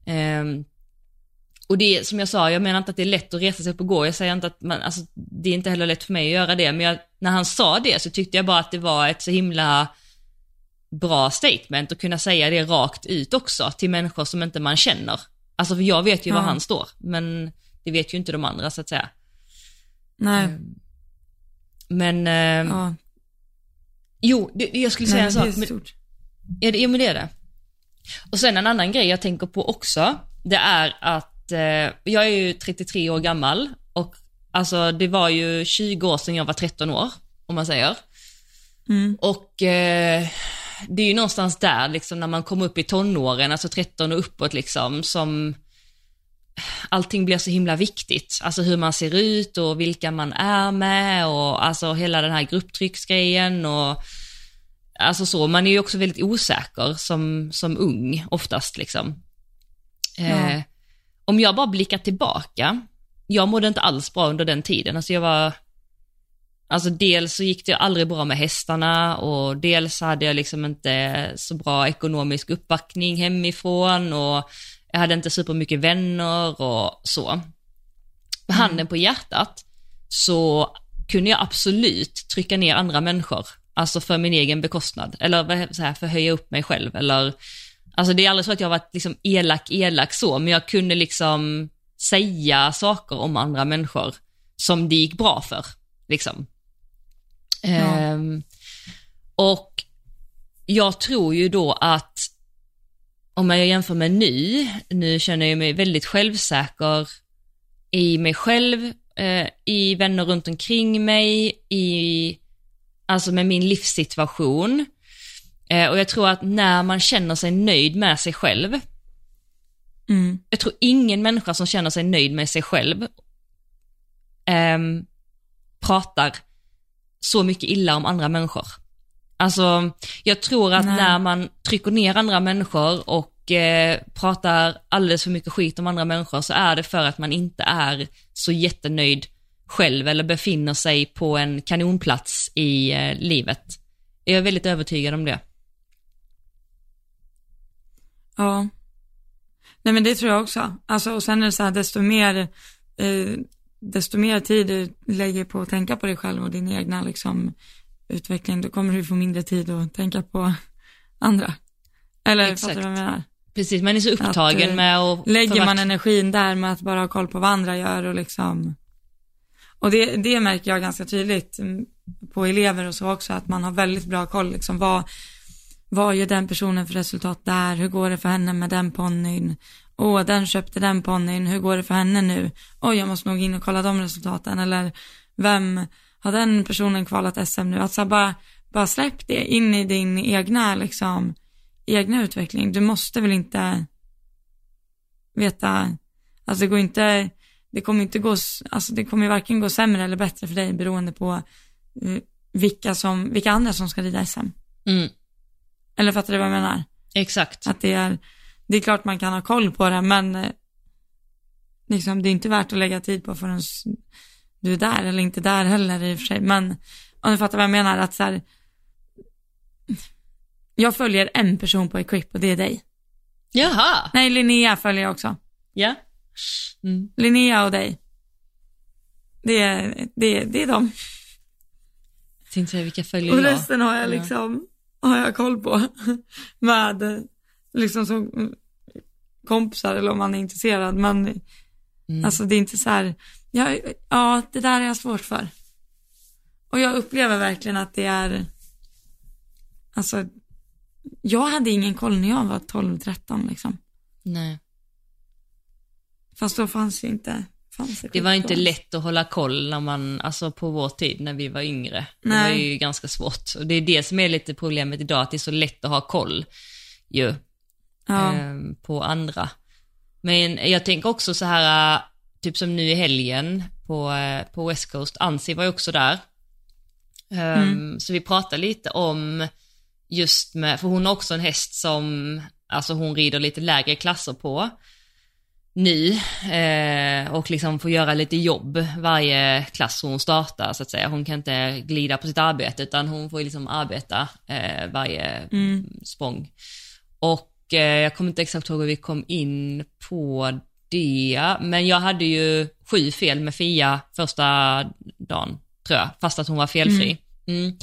Ehm, och det som jag sa, jag menar inte att det är lätt att resa sig upp och gå, jag säger inte att man, alltså det är inte heller lätt för mig att göra det, men jag, när han sa det så tyckte jag bara att det var ett så himla bra statement att kunna säga det rakt ut också till människor som inte man känner. Alltså för jag vet ju var Ja. han står, men det vet ju inte de andra så att säga. Nej, Men, eh, ja, jo, det, jag skulle säga nej, en det sak. är men- stort. Ja, det, ja men det är det. Och sen en annan grej jag tänker på också, det är att eh, jag är ju 33 år gammal och alltså det var ju 20 år sedan jag var 13 år, om man säger. Mm. Och eh, det är ju någonstans där liksom när man kommer upp i tonåren, alltså 13 och uppåt liksom, som allting blir så himla viktigt. Alltså hur man ser ut och vilka man är med och alltså hela den här grupptrycksgrejen och alltså så. Man är ju också väldigt osäker som, som ung oftast liksom. Eh, Ja. Om jag bara blickar tillbaka, jag mådde inte alls bra under den tiden. Alltså jag var, alltså dels så gick det aldrig bra med hästarna och dels hade jag liksom inte så bra ekonomisk uppbackning hemifrån och jag hade inte supermycket vänner och så. Med handen på hjärtat så kunde jag absolut trycka ner andra människor, alltså för min egen bekostnad, eller så här, höja upp mig själv, eller Alltså det är aldrig så att jag har varit liksom elak, elak så, men jag kunde liksom säga saker om andra människor som det gick bra för, liksom. Ehm, och jag tror ju då att om jag jämför med nu, nu känner jag mig väldigt självsäker i mig själv, eh, i vänner runt omkring mig, i, alltså med min livssituation. Eh, och jag tror att när man känner sig nöjd med sig själv, Mm. jag tror ingen människa som känner sig nöjd med sig själv ehm, pratar så mycket illa om andra människor. Alltså, jag tror att Nej. när man trycker ner andra människor och eh, pratar alldeles för mycket skit om andra människor så är det för att man inte är så jättenöjd själv eller befinner sig på en kanonplats i eh, livet. Jag är väldigt övertygad om det. Ja. Nej men det tror jag också. Alltså och sen är det så här, desto mer, eh, desto mer tid du lägger på att tänka på dig själv och din egna liksom utveckling, då kommer du få mindre tid att tänka på andra. Eller Exakt. fattar du vad jag menar? Precis, man är så upptagen eh, med att Lägger man energin där med att bara ha koll på vad andra gör och liksom och det, det märker jag ganska tydligt mm, på elever och så också att man har väldigt bra koll liksom vad, vad gör den personen för resultat där, hur går det för henne med den ponnyn, åh den köpte den ponnyn, hur går det för henne nu, oj jag måste nog in och kolla de resultaten. Eller vem har den personen kvalat SM nu, alltså bara, bara släpp det in i din egna liksom egna utveckling, du måste väl inte veta, alltså det går inte, det kommer inte gå, alltså det kommer varken gå sämre eller bättre för dig beroende på eh, vilka som, vilka andra som ska rida SM. Mm, Eller fattar du vad jag menar? exakt. Att det är, det är klart man kan ha koll på det men eh, liksom det är inte värt att lägga tid på förrän du är där eller inte där heller i och för sig. Men om du fattar vad jag menar att så här, jag följer en person på Equip och det är dig. Jaha, Nej, Linnea följer jag också. ja. Mm. Linnea och dig. Det är, det är, det är dem. Tänkte säga vilka följer Och jag? resten har jag Ja. liksom, har jag koll på. Med, liksom som kompisar eller om man är intresserad. Men Mm. alltså det är inte så här, ja, ja det där är jag svårt för. Och jag upplever verkligen att det är, alltså, jag hade ingen koll när jag var 12-13 liksom. Nej. Fast då fanns ju inte, fanns fanns det var inte lätt att hålla koll när man, alltså på vår tid när vi var yngre. Det Nej. var ju ganska svårt. Och det är det som är lite problemet idag, att det är så lätt att ha koll ju, Ja. ehm, på andra. Men jag tänker också så här, typ som nu i helgen på, äh, på West Coast, Ansi var ju också där. Ehm, Så vi pratade lite om just med, för hon har också en häst som, alltså hon rider lite lägre klasser på nu eh, och liksom får göra lite jobb varje klass hon startar så att säga. Hon kan inte glida på sitt arbete utan hon får liksom arbeta eh, varje Mm. språng. Och eh, jag kommer inte exakt ihåg hur vi kom in på det, men jag hade ju sju fel med Fia första dagen, tror jag, fast att hon var felfri. Mm.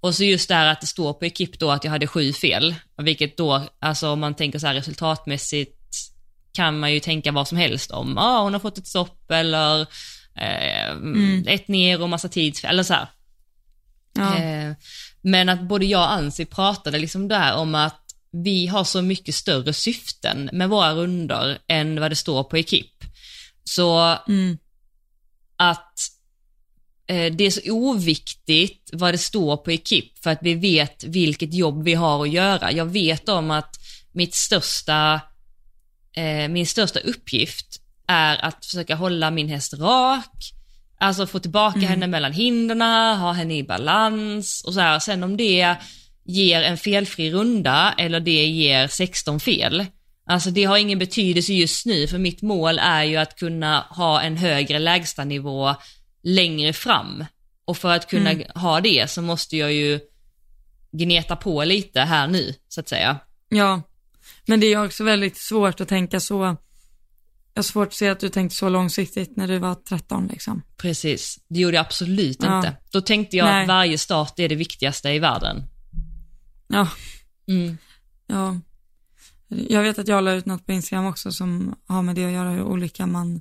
Och så just det här att det står på Ekip då att jag hade sju fel, vilket då, alltså om man tänker så här resultatmässigt kan man ju tänka vad som helst om, ah, hon har fått ett stopp eller eh, ett ner och massa tidsfel, eller så här. Ja. Eh, men att både jag och Ansi pratade liksom där om att vi har så mycket större syften med våra runder än vad det står på Ekip. Så Mm. att eh, det är så oviktigt vad det står på Ekip för att vi vet vilket jobb vi har att göra. Jag vet om att mitt största, eh, min största uppgift är att försöka hålla min häst rak, alltså få tillbaka henne mellan hinderna, ha henne i balans och så här. Sen om det ger en felfri runda eller det ger 16 fel, alltså det har ingen betydelse just nu för mitt mål är ju att kunna ha en högre lägstanivå längre fram. Och för att kunna ha det så måste jag ju gneta på lite här nu, så att säga. ja, men det är också väldigt svårt att tänka så, jag har svårt att se att du tänkte så långsiktigt när du var 13 liksom. Precis, det gjorde jag absolut Ja. inte. Då tänkte jag Nej. att varje start är det viktigaste i världen. Ja, Mm. ja. Jag vet att jag la ut något på Instagram också som har med det att göra hur olika man,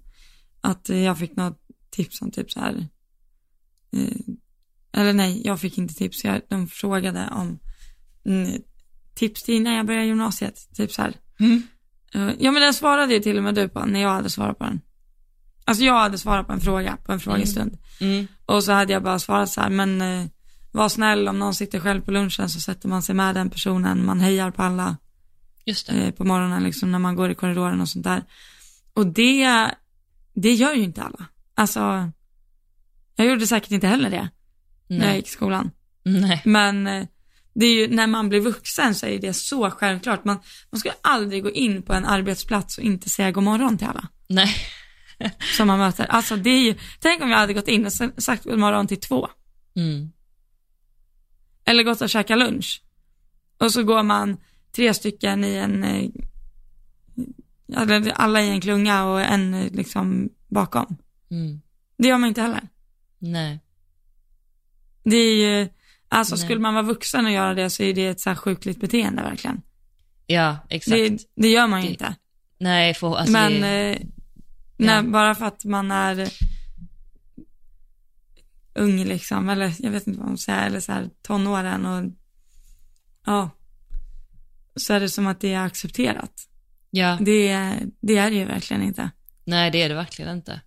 att jag fick något tips om typ så här, eh, eller nej, jag fick inte tips, jag, de frågade om mm, tips till när jag började gymnasiet, typ så här. Mm. Eh, Ja men den svarade ju till och med du på när jag hade svarat på den. Alltså jag hade svarat på en fråga på en frågestund. Mm. Och så hade jag bara svarat så här, men eh, var snäll om någon sitter själv på lunchen så sätter man sig med den personen, man hejar på alla eh, på morgonen liksom när man går i korridoren och sånt där. Och det, det gör ju inte alla. Alltså, jag gjorde säkert inte heller det när jag Nej. gick i skolan. Nej. Men eh, det är ju, när man blir vuxen så är det så självklart. Man, man ska aldrig gå in på en arbetsplats och inte säga god morgon till alla Nej. som man möter. Alltså det är ju, tänk om jag hade gått in och sagt god morgon till två. Mm. Eller gått och käkat lunch. Och så går man tre stycken i en, eh, alla i en klunga och en eh, liksom bakom. Mm. Det gör man inte heller. Nej. Det är ju, alltså Nej. skulle man vara vuxen och göra det så är det ett så här sjukligt beteende verkligen. Ja, exakt. Det, det gör man ju Det- inte. Nej, för, alltså, Men det, eh, när, Ja. bara för att man är ung liksom, eller jag vet inte vad man säger, eller så här tonåren och ja, så är det som att det är accepterat. ja, Det, det är det ju verkligen inte. nej det är det verkligen inte.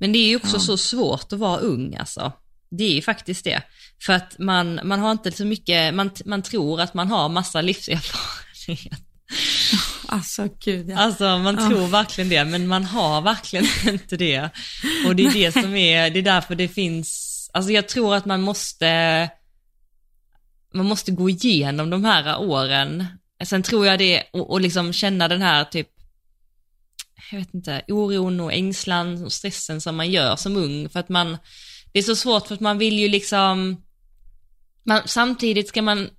Men det är ju också Ja. så svårt att vara ung alltså. Det är ju faktiskt det. För att man, man har inte så mycket, man, man tror att man har massa livserfarenhet. Alltså gud ja. Alltså man Ja. tror verkligen det, men man har verkligen inte det. Och det är det som är, det är därför det finns, alltså jag tror att man måste, man måste gå igenom de här åren. Sen tror jag det, och, och liksom känna den här typ, jag vet inte, oron och ängslan och stressen som man gör som ung. För att man, det är så svårt för att man vill ju liksom, man, samtidigt ska man,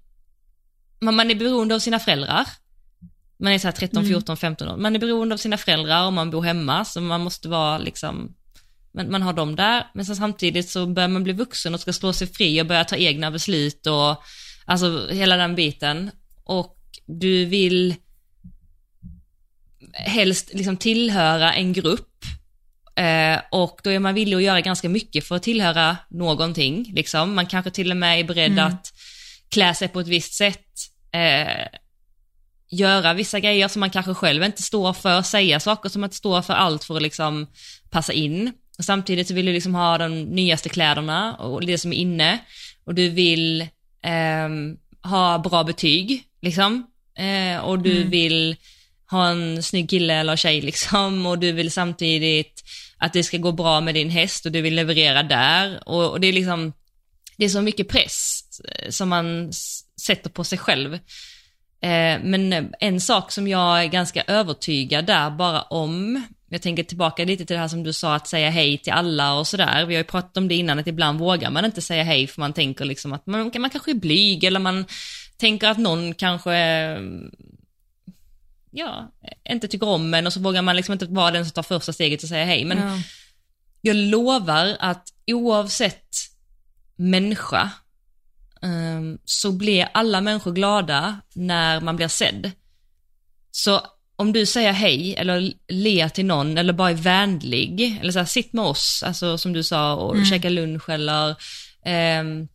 man, man är beroende av sina föräldrar. Man är så här 13, Mm. 14, 15 år. Man är beroende av sina föräldrar om man bor hemma, så man måste vara liksom, man, man har dem där, men sen samtidigt så börjar man bli vuxen och ska slå sig fri och börja ta egna beslut och alltså hela den biten. Och du vill helst liksom tillhöra en grupp eh, och då är man villig att göra ganska mycket för att tillhöra någonting. Liksom. Man kanske till och med är beredd Mm. att klä sig på ett visst sätt. Eh, göra vissa grejer som man kanske själv inte står för, säga saker som man inte står för allt för att liksom passa in. Och samtidigt så vill du liksom ha de nyaste kläderna och det som är inne och du vill eh, ha bra betyg liksom eh, och du mm. vill ha en snygg kille eller tjej liksom och du vill samtidigt att det ska gå bra med din häst och du vill leverera där och, och det är liksom, det är så mycket press eh, som man sätter på sig själv. Eh, men en sak som jag är ganska övertygad där bara om, jag tänker tillbaka lite till det här som du sa att säga hej till alla och sådär. Vi har ju pratat om det innan att ibland vågar man inte säga hej för man tänker liksom att man, man kanske är blyg eller man tänker att någon kanske ja, inte tycker om en och så vågar man liksom inte vara den som tar första steget och säga hej. Men ja. jag lovar att oavsett människa så blir alla människor glada när man blir sedd. Så om du säger hej eller ler till någon eller bara är vänlig, eller så här, sitt med oss, alltså som du sa, och mm. käka lunch eller um,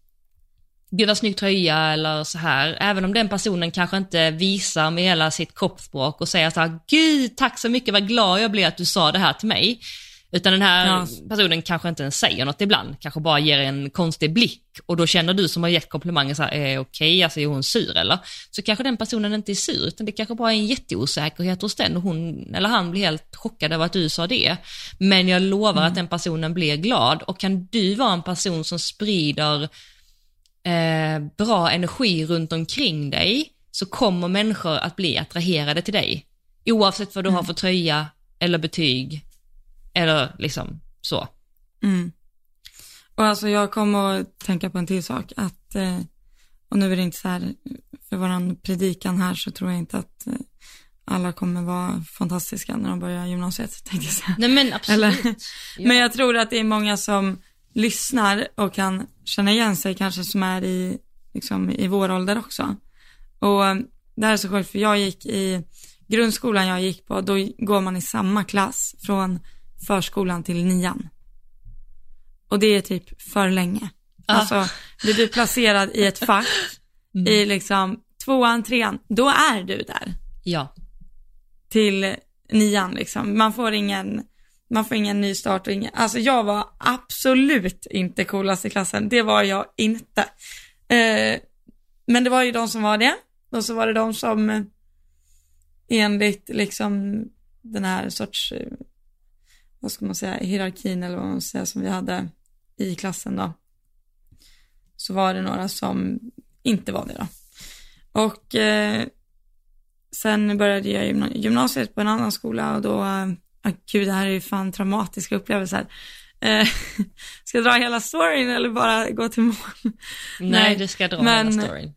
gud vad snygg tröja eller så här, även om den personen kanske inte visar med hela sitt kroppsspråk och säger så här, gud tack så mycket, vad glad jag blir att du sa det här till mig. Utan den här ja. personen kanske inte ens säger något ibland, kanske bara ger en konstig blick och då känner du som har gett komplimangen så här, är okej, okay, alltså är hon sur eller? Så kanske den personen inte är sur, utan det kanske bara är en jätteosäkerhet hos den och hon eller han blir helt chockad över att du sa det. Men jag lovar mm. att den personen blir glad och kan du vara en person som sprider eh, bra energi runt omkring dig så kommer människor att bli attraherade till dig. Oavsett vad du mm. har för tröja eller betyg eller liksom så. Mm. Och alltså jag kommer att tänka på en till sak att, eh, och nu är det inte så här, för våran predikan här så tror jag inte att eh, alla kommer vara fantastiska när de börjar gymnasiet, tänkte jag säga. Nej men absolut. Eller, ja. Men jag tror att det är många som lyssnar och kan känna igen sig kanske som är i, liksom, i vår ålder också. Och eh, det här är så sjukt för jag gick i grundskolan jag gick på, då går man i samma klass från förskolan till nian. Och det är typ för länge. Ah. Alltså, du blir placerad i ett fack mm. i liksom tvåan, trean, då är du där. Ja. Till nian liksom. Man får ingen man får ingen ny start och ingen, alltså jag var absolut inte coolast i klassen, det var jag inte. Eh, men det var ju de som var det, och så var det de som enligt liksom den här sorts, eh, vad ska man säga, hierarkin eller vad man ska säga som vi hade i klassen då. Så var det några som inte var det då. Och eh, sen började jag gymnasiet på en annan skola och då eh, oh, gud det här är ju fan traumatiska upplevelser. Eh, ska jag dra hela storyn eller bara gå till mål? Nej, Nej du ska dra men, hela storyn.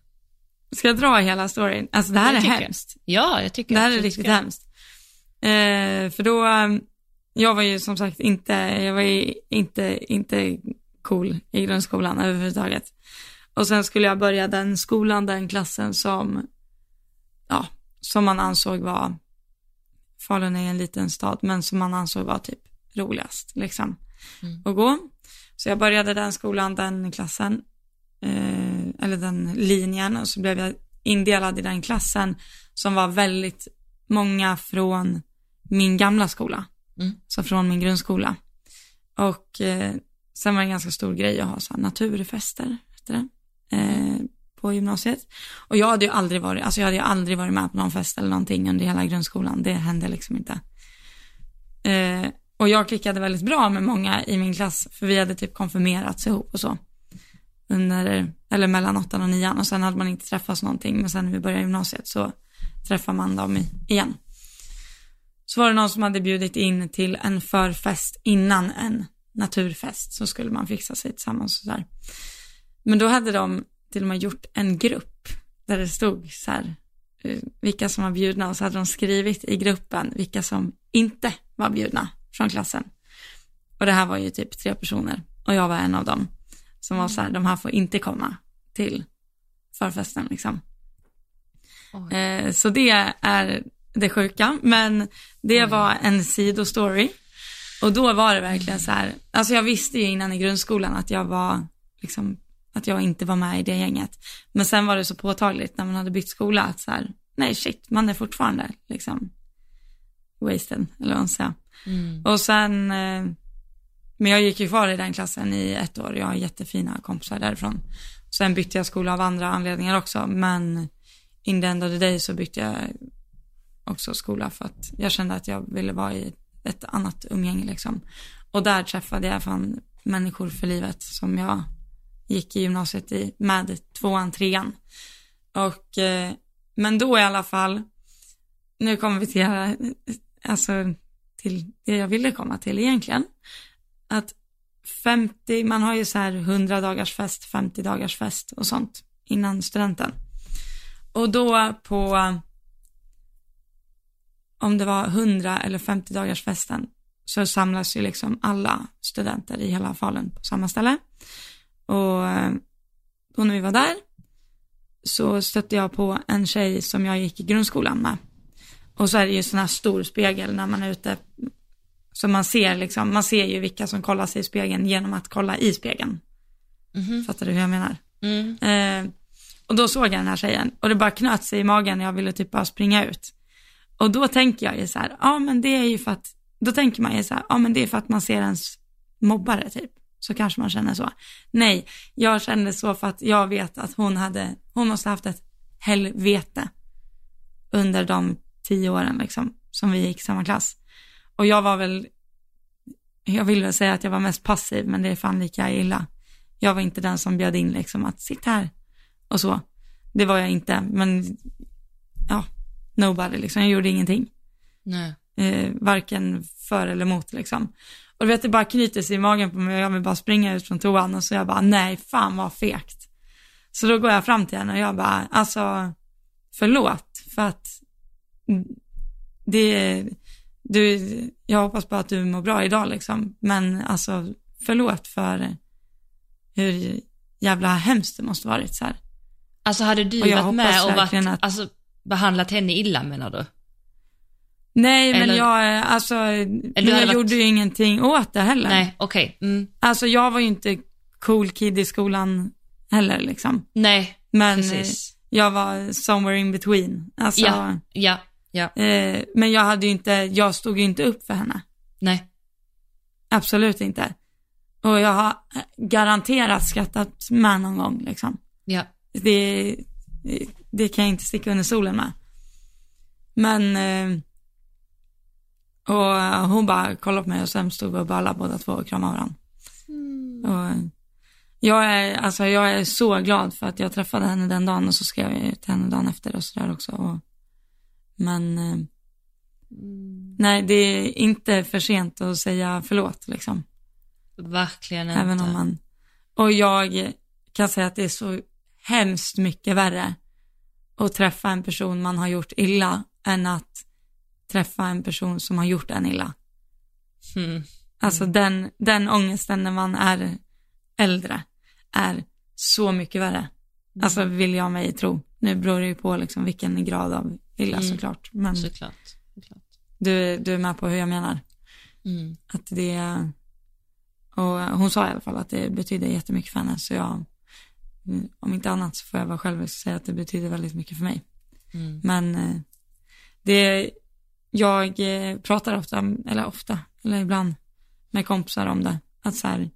Ska jag dra hela storyn? Alltså det här jag är hemskt. Ja, jag tycker Det här är riktigt hemskt. Eh, för då, um, jag var ju som sagt inte, jag var ju inte, inte cool i grundskolan överhuvudtaget. Och sen skulle jag börja den skolan, den klassen som, ja, som man ansåg var Falun är en liten stad, men som man ansåg var typ roligast liksom mm. att gå. Så jag började den skolan, den klassen, eh, eller den linjen och så blev jag indelad i den klassen som var väldigt många från min gamla skola, mm. så från min grundskola. Och eh, sen var det en ganska stor grej att ha så här naturfester, heter det, eh, på gymnasiet. Och jag hade ju aldrig varit, alltså jag hade ju aldrig varit med på någon fest eller någonting under hela grundskolan. Det hände liksom inte. Eh, och jag klickade väldigt bra med många i min klass, för vi hade typ konfirmerats ihop och så. Under, eller mellan åttan och nian och sen hade man inte träffats någonting, men sen när vi började gymnasiet så träffade man dem igen. Så var det någon som hade bjudit in till en förfest innan en naturfest, så skulle man fixa sig tillsammans och sådär. Men då hade de till och med gjort en grupp där det stod så här eh, vilka som var bjudna och så hade de skrivit i gruppen vilka som inte var bjudna från klassen. Och det här var ju typ tre personer och jag var en av dem som var så här, de här får inte komma till förfesten liksom. Eh, så det är det sjuka, men det Oj. var en sidostory. Och då var det verkligen så här, alltså jag visste ju innan i grundskolan att jag var liksom att jag inte var med i det gänget. Men sen var det så påtagligt när man hade bytt skola att så här, nej shit, man är fortfarande liksom wasted, eller vad man säga. Mm. Och sen, eh, men jag gick ju kvar i den klassen i ett år, jag har jättefina kompisar därifrån. Sen bytte jag skola av andra anledningar också, men in the end of the day så bytte jag också skola för att jag kände att jag ville vara i ett annat umgänge liksom. Och där träffade jag fan människor för livet som jag gick i gymnasiet i med tvåan, trean. Och, eh, men då i alla fall, nu kommer vi till, alltså till det jag ville komma till egentligen. Att 50, man har ju så här 100 dagars fest, 50 dagars fest och sånt innan studenten. Och då på, om det var 100 eller 50 dagars festen så samlas ju liksom alla studenter i hela Falun på samma ställe. Och eh, då när vi var där så stötte jag på en tjej som jag gick i grundskolan med. Och så är det ju sån här stor spegel när man är ute. Så man ser liksom, man ser ju vilka som kollar sig i spegeln genom att kolla i spegeln. Mhm. Fattar du hur jag menar? Mm. Eh, och då såg jag den här tjejen och det bara knöt sig i magen jag ville typ bara springa ut. Och då tänker jag ju så här, ja men det är ju för att, då tänker man ju så här, ja men det är för att man ser ens mobbare typ. Så kanske man känner så. Nej, jag kände så för att jag vet att hon hade, hon måste haft ett helvete under de tio åren liksom, som vi gick i samma klass. Och jag var väl, jag vill väl säga att jag var mest passiv, men det är fan lika illa. Jag var inte den som bjöd in liksom att sitta här och så. Det var jag inte, men ja, nobody liksom. Jag gjorde ingenting. Nej. Eh, varken för eller emot liksom. Och du vet, det bara knyter sig i magen på mig och jag vill bara springa ut från toan och så jag bara, nej, fan vad fegt. Så då går jag fram till henne och jag bara, alltså, förlåt för att det, du, jag hoppas bara att du mår bra idag liksom. Men alltså, förlåt för hur jävla hemskt det måste varit så här. Alltså hade du varit med och varit, att- alltså behandlat henne illa menar du? Nej, men Eller- jag, alltså, men du jag varit- gjorde ju ingenting åt det heller. Nej, okej. Mm. Alltså jag var ju inte cool kid i skolan heller liksom. Nej, Men precis. eh, jag var somewhere in between. Alltså, Ja, ja, ja. eh, men jag hade ju inte, jag stod ju inte upp för henne. Nej. Absolut inte. Och jag har garanterat skrattat med någon gång liksom. Ja. Det, det kan jag inte sticka under solen med. Men, eh, och hon bara kollade på mig och sen stod vi och ballade båda två och kramade varandra. Och jag är, alltså jag är så glad för att jag träffade henne den dagen och så skrev jag till henne dagen efter och sådär också. Och, men, eh, nej det är inte för sent att säga förlåt liksom. Verkligen inte. Även om man, och jag kan säga att det är så hemskt mycket värre att träffa en person man har gjort illa än att träffa en person som har gjort en illa. Mm. Alltså den, den ångesten när man är äldre är så mycket värre. Alltså vill jag mig tro. Nu beror det ju på liksom vilken grad av illa Mm. såklart. Men Såklart. Såklart. du, du är med på hur jag menar. Mm. Att det, och hon sa i alla fall att det betyder jättemycket för henne. Så jag, mm, om inte annat så får jag vara själv säga att det betyder väldigt mycket för mig. Mm. Men eh, det, jag eh, pratar ofta, eller ofta, eller ibland med kompisar om det. Att så här,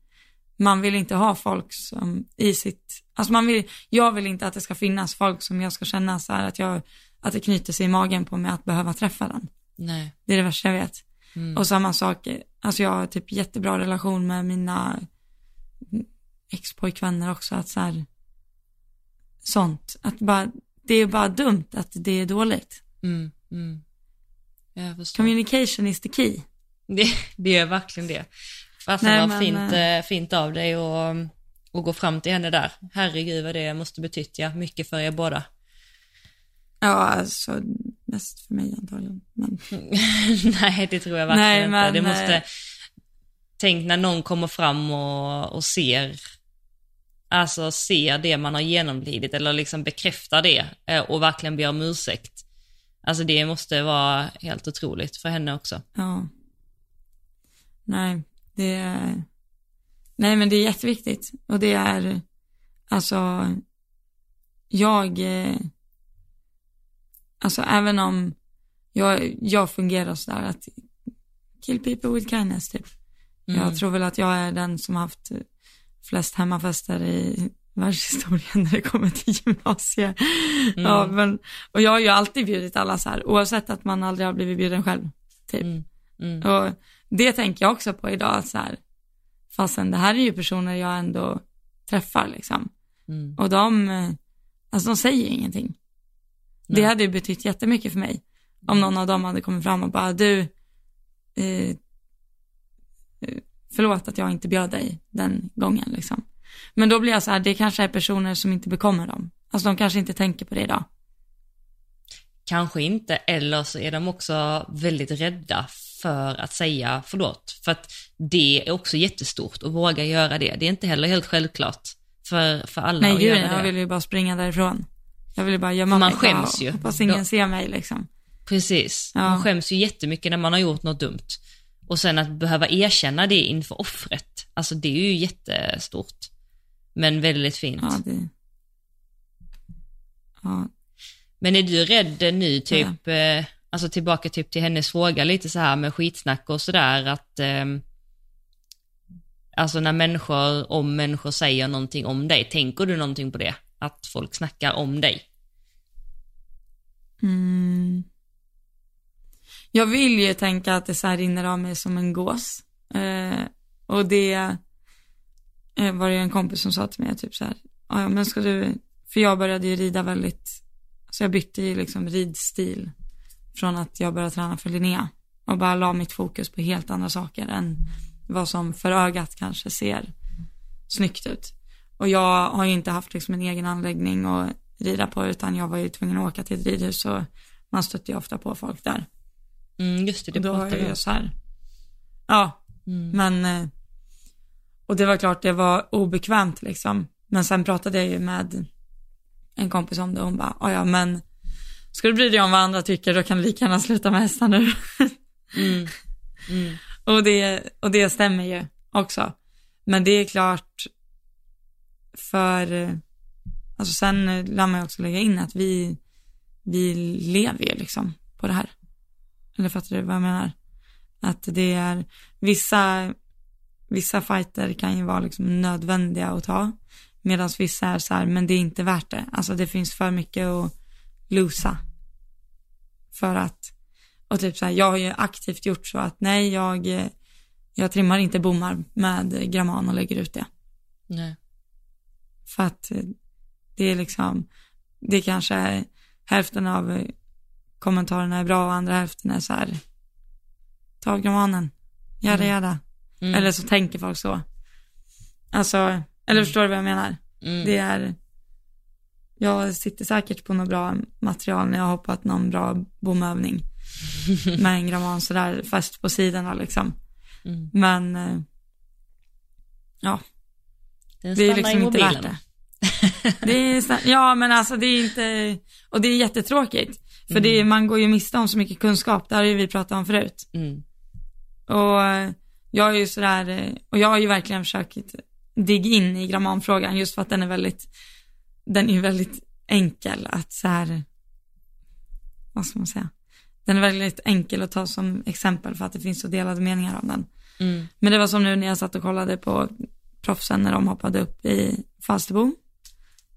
man vill inte ha folk som i sitt, alltså man vill, jag vill inte att det ska finnas folk som jag ska känna så här att jag, att det knyter sig i magen på mig att behöva träffa den. Nej. Det är det värsta jag vet. Mm. Och samma sak, alltså jag har typ jättebra relation med mina ex-pojkvänner också, att så här, sånt, att bara, det är bara dumt att det är dåligt. Mm. Mm. Communication is the key. Det, det är verkligen det. Fasen vad fint, eh, fint av dig och, och gå fram till henne där. Herregud vad det måste betytt ja, mycket för er båda. Ja, alltså mest för mig antagligen. Men, Nej, det tror jag verkligen Nej, inte. men, det måste, eh, tänk när någon kommer fram och, och ser, alltså ser det man har genomlidit eller liksom bekräftar det eh, och verkligen ber om ursäkt. Alltså det måste vara helt otroligt för henne också. ja. Nej, det är, nej men det är jätteviktigt. Och det är, alltså, jag, eh, alltså även om jag, jag fungerar sådär att kill people with kindness typ. Mm. Jag tror väl att jag är den som haft flest hemmafester i världshistorien när det kommer till gymnasiet. Mm. Ja, men, och jag har ju alltid bjudit alla så här, oavsett att man aldrig har blivit bjuden själv. Typ. Mm. Mm. Och det tänker jag också på idag, så här, fastän det här är ju personer jag ändå träffar liksom. Mm. Och de, alltså de säger ingenting. Det Nej. hade ju betytt jättemycket för mig. Om någon av dem hade kommit fram och bara, du, eh, förlåt att jag inte bjöd dig den gången liksom. Men då blir jag så här, det kanske är personer som inte bekommer dem. Alltså de kanske inte tänker på det idag. Kanske inte, eller så är de också väldigt rädda för att säga förlåt. För att det är också jättestort att våga göra det. Det är inte heller helt självklart för, för alla Nej att göra jag det. vill ju bara springa därifrån. Jag vill ju bara gömma Man mig. skäms bara, ju. Hoppas ingen Då- ser mig liksom. Precis. Ja. Man skäms ju jättemycket när man har gjort något dumt. Och sen att behöva erkänna det inför offret, alltså det är ju jättestort. Men väldigt fint. Ja, det... Ja, Men är du rädd nu typ, eh, alltså tillbaka typ till hennes fråga lite så här med skitsnack och sådär att ehm, Alltså när människor, om människor säger någonting om dig, tänker du någonting på det? Att folk snackar om dig? Mm. Jag vill ju tänka att det så här rinner av mig som en gås. Eh, och det eh, var det en kompis som sa till mig, typ så här, ja men ska du, för jag började ju rida väldigt, så jag bytte ju liksom ridstil från att jag började träna för Linnea och bara la mitt fokus på helt andra saker än vad som för ögat kanske ser snyggt ut. Och jag har ju inte haft liksom en egen anläggning att rida på utan jag var ju tvungen att åka till ett ridhus och man stötte ju ofta på folk där. Mm, just det, det då pratade jag så här, ja, Mm. men, eh, och det var klart det var obekvämt liksom. Men sen pratade jag ju med en kompis om det och hon bara, "Ja, ja men ska du bry dig om vad andra tycker då kan du lika gärna sluta med hästar nu. Mm. Mm. och, det, och det stämmer ju också. Men det är klart för, eh, alltså sen eh, lär man ju också lägga in att vi, vi lever ju liksom på det här. Eller fattar du vad jag menar? Att det är vissa, vissa fighter kan ju vara liksom nödvändiga att ta. Medan vissa är så här, men det är inte värt det. Alltså det finns för mycket att losa. För att, och typ så här, jag har ju aktivt gjort så att nej, jag, jag trimmar inte bommar med gramman och lägger ut det. Nej. För att eh, det är liksom, det kanske är hälften av kommentarerna är bra och andra hälften är så här, ta av gramanen, jada Mm. jada. Mm. Eller så tänker folk så. Alltså, eller förstår du vad jag menar? Mm. Det är, jag sitter säkert på något bra material när jag har hoppat någon bra bomövning med en gramman sådär fast på sidorna liksom. Mm. Men, eh, ja, Den det är liksom inte värt det. det är, ja men alltså det är inte, och det är jättetråkigt. För det är, man går ju miste om så mycket kunskap, det har ju vi pratat om förut. Mm. Och eh, jag är ju sådär, eh, och jag har ju verkligen försökt digga in i grammanfrågan just för att den är väldigt, den är ju väldigt enkel att så här, vad ska man säga? Den är väldigt enkel att ta som exempel för att det finns så delade meningar om den. Mm. Men det var som nu när jag satt och kollade på proffsen när de hoppade upp i Falsterbo.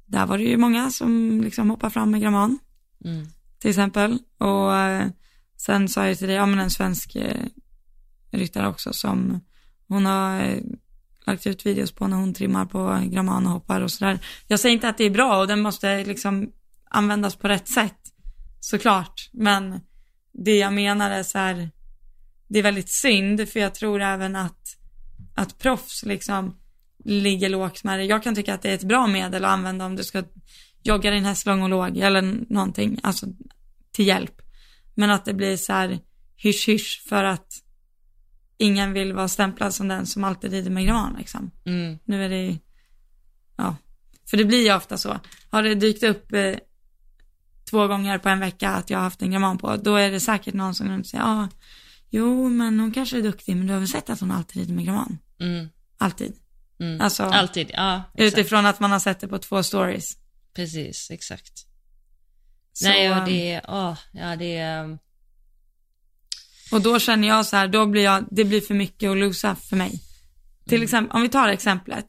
Där var det ju många som liksom hoppade fram med gramman Mm till exempel. Och eh, sen sa jag till dig, ja men en svensk eh, ryttare också som hon har eh, lagt ut videos på när hon trimmar på gramman och hoppar och sådär. Jag säger inte att det är bra och den måste liksom användas på rätt sätt, såklart. Men det jag menar är så här, det är väldigt synd för jag tror även att, att proffs liksom ligger lågt med det. Jag kan tycka att det är ett bra medel att använda om du ska jogga din häst lång och låg eller någonting, alltså till hjälp. Men att det blir så här hysch hysch för att ingen vill vara stämplad som den som alltid rider med gramman liksom. Mm. Nu är det ja, för det blir ju ofta så. Har det dykt upp eh, två gånger på en vecka att jag har haft en gramman på, då är det säkert någon som säga, ja, jo, men hon kanske är duktig, men du har väl sett att hon alltid rider med gramman? Mm. Alltid. Mm. Alltså, Alltid, ja. Exakt. Utifrån att man har sett det på två stories. Precis, exakt. Så, Nej, och det, åh, ja det är... och då känner jag så här, då blir jag, det blir för mycket att losa för mig. Till Mm. exempel, om vi tar exemplet,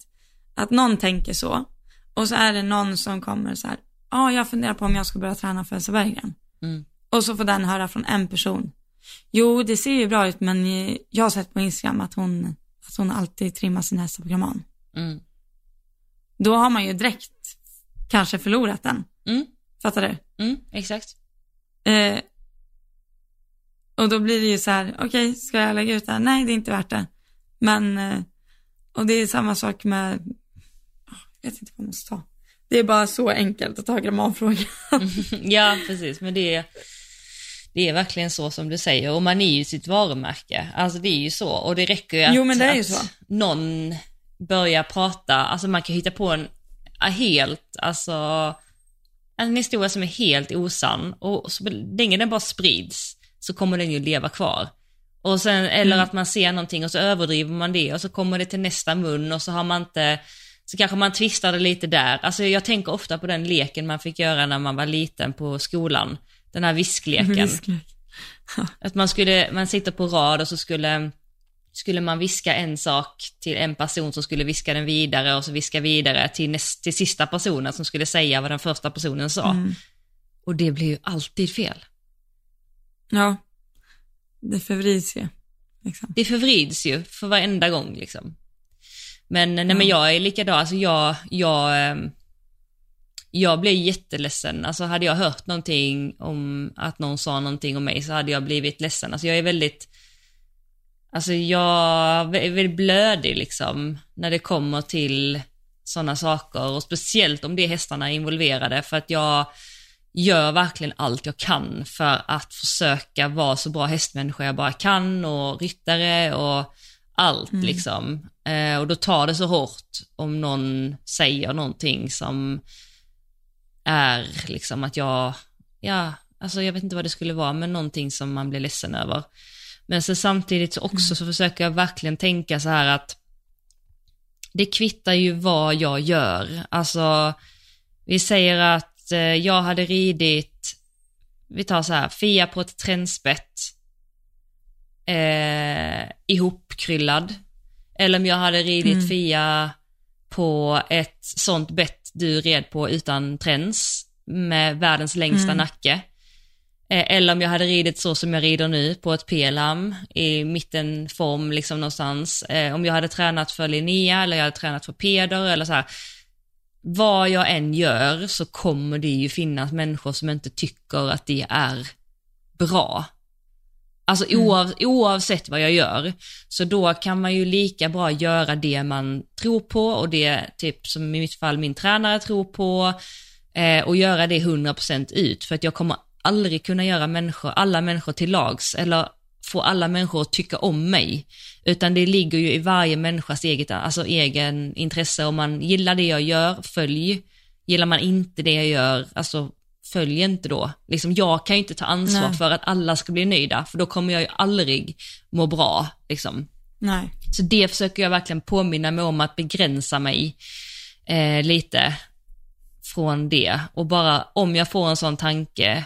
att någon tänker så och så är det någon som kommer så här, ja ah, jag funderar på om jag ska börja träna för Berggren. Mm. Och så får den höra från en person. Jo, det ser ju bra ut men jag har sett på Instagram att hon, att hon alltid trimmar sin hästar på Graman. Mm. Då har man ju direkt kanske förlorat den. Mm. Fattar du? Mm, exakt. Eh, och då blir det ju så här, okej, ska jag lägga ut det här? Nej, det är inte värt det. Men, eh, och det är samma sak med, ah, jag vet inte vad man ska ta. Det är bara så enkelt att ta grammanfrågan. ja, precis. Men det är, det är verkligen så som du säger. Och man är ju sitt varumärke. Alltså det är ju så. Och det räcker ju att, Jo, men det är ju så. någon börjar prata. Alltså man kan hitta på en helt, alltså en historia som är helt osann. Och så länge den bara sprids så kommer den ju leva kvar. Och sen, eller Mm. att man ser någonting och så överdriver man det och så kommer det till nästa mun och så har man inte, så kanske man twistar det lite där. Alltså jag tänker ofta på den leken man fick göra när man var liten på skolan. Den här viskleken. Visklek. Att man skulle, man sitter på rad och så skulle, skulle man viska en sak till en person som skulle viska den vidare och så viska vidare till, näst, till sista personen som skulle säga vad den första personen sa. Mm. Och det blir ju alltid fel. Ja, det förvrids ju. Liksom. Det förvrids ju för varenda gång liksom. Men nej Ja. men jag är likadan, alltså jag, jag, ehm, jag blev jätteledsen. Alltså hade jag hört någonting om att någon sa någonting om mig så hade jag blivit ledsen. Alltså jag är väldigt, alltså jag är väldigt blödig liksom när det kommer till sådana saker och speciellt om det är hästarna involverade för att jag gör verkligen allt jag kan för att försöka vara så bra hästmänniska jag bara kan och ryttare och allt liksom. Eh, och då tar det så hårt om någon säger någonting som är liksom att jag, ja, alltså jag vet inte vad det skulle vara, men någonting som man blir ledsen över. Men så samtidigt så också så försöker jag verkligen tänka så här att det kvittar ju vad jag gör. Alltså, vi säger att eh, jag hade ridit, vi tar så här, Fia på ett trendspett, eh, ihopkryllad. Eller om jag hade ridit Mm. Fia på ett sånt bett du red på utan träns, med världens längsta Mm. nacke. Eh, Eller om jag hade ridit så som jag rider nu på ett PLAM i mittenform liksom någonstans. Eh, Om jag hade tränat för Linnea eller jag hade tränat för Peder eller så här. Vad jag än gör så kommer det ju finnas människor som inte tycker att det är bra. Alltså oav, oavsett vad jag gör. Så då kan man ju lika bra göra det man tror på och det typ som i mitt fall min tränare tror på eh, och göra det 100% ut för att jag kommer aldrig kunna göra människor, alla människor till lags eller få alla människor att tycka om mig. Utan det ligger ju i varje människas eget, alltså egen intresse. Om man gillar det jag gör, följ. Gillar man inte det jag gör, alltså följ inte då. Liksom, jag kan ju inte ta ansvar Nej. för att alla ska bli nöjda, för då kommer jag ju aldrig må bra. Liksom. Nej. Så det försöker jag verkligen påminna mig om att begränsa mig eh, lite från det. Och bara om jag får en sån tanke,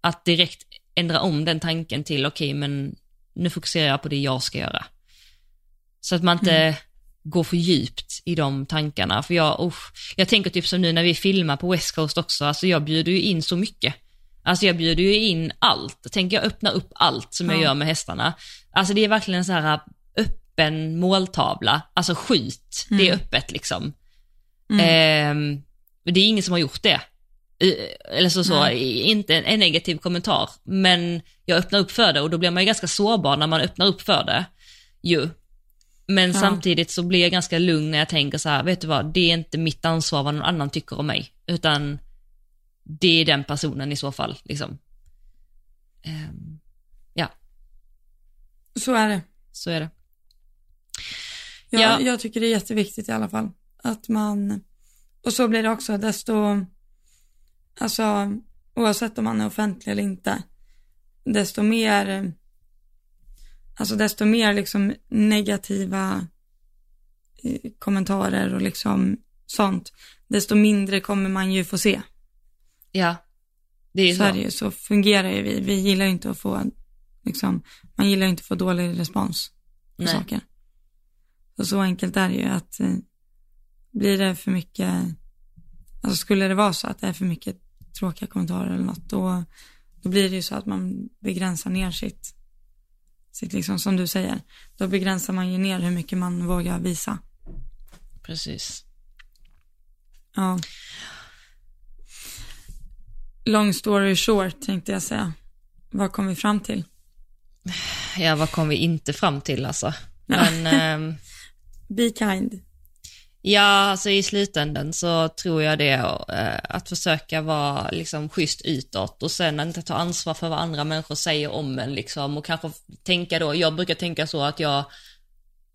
att direkt ändra om den tanken till okej, men nu fokuserar jag på det jag ska göra. Så att man inte går för djupt i de tankarna. För jag, usch, jag tänker typ som nu när vi filmar på West Coast också, alltså jag bjuder ju in så mycket. Alltså jag bjuder ju in allt. Tänker jag öppna upp allt som jag Ja. gör med hästarna. Alltså det är verkligen en så här öppen måltavla. Alltså skjut, det är öppet liksom. Ehm, det är ingen som har gjort det. Eller så, så inte en, en negativ kommentar. Men jag öppnar upp för det och då blir man ju ganska sårbar när man öppnar upp för det. Ju. Men Ja. samtidigt så blir jag ganska lugn när jag tänker så här, vet du vad, det är inte mitt ansvar vad någon annan tycker om mig. Utan det är den personen i så fall. Liksom. Ehm, ja, Så är det. så är det. Jag, Ja. jag tycker det är jätteviktigt i alla fall. Att man, och så blir det också desto, alltså oavsett om man är offentlig eller inte, desto mer, alltså desto mer liksom negativa eh, kommentarer och liksom sånt, desto mindre kommer man ju få se. Ja, Det är ju Så så. är det ju, så fungerar ju vi. Vi gillar ju inte att få, liksom, man gillar ju inte att få dålig respons på Nej. saker. Så, så enkelt är det ju att eh, blir det för mycket, alltså skulle det vara så att det är för mycket tråkiga kommentarer eller något, då, då blir det ju så att man begränsar ner sitt, sitt liksom, som du säger, då begränsar man ju ner hur mycket man vågar visa. Precis. Ja. Long story short tänkte jag säga. Vad kom vi fram till? Ja, vad kom vi inte fram till alltså? Men, ehm, Be kind. Ja, alltså i slutändan så tror jag det, eh, att försöka vara liksom schysst utåt och sen inte ta ansvar för vad andra människor säger om en liksom och kanske tänka då, jag brukar tänka så att jag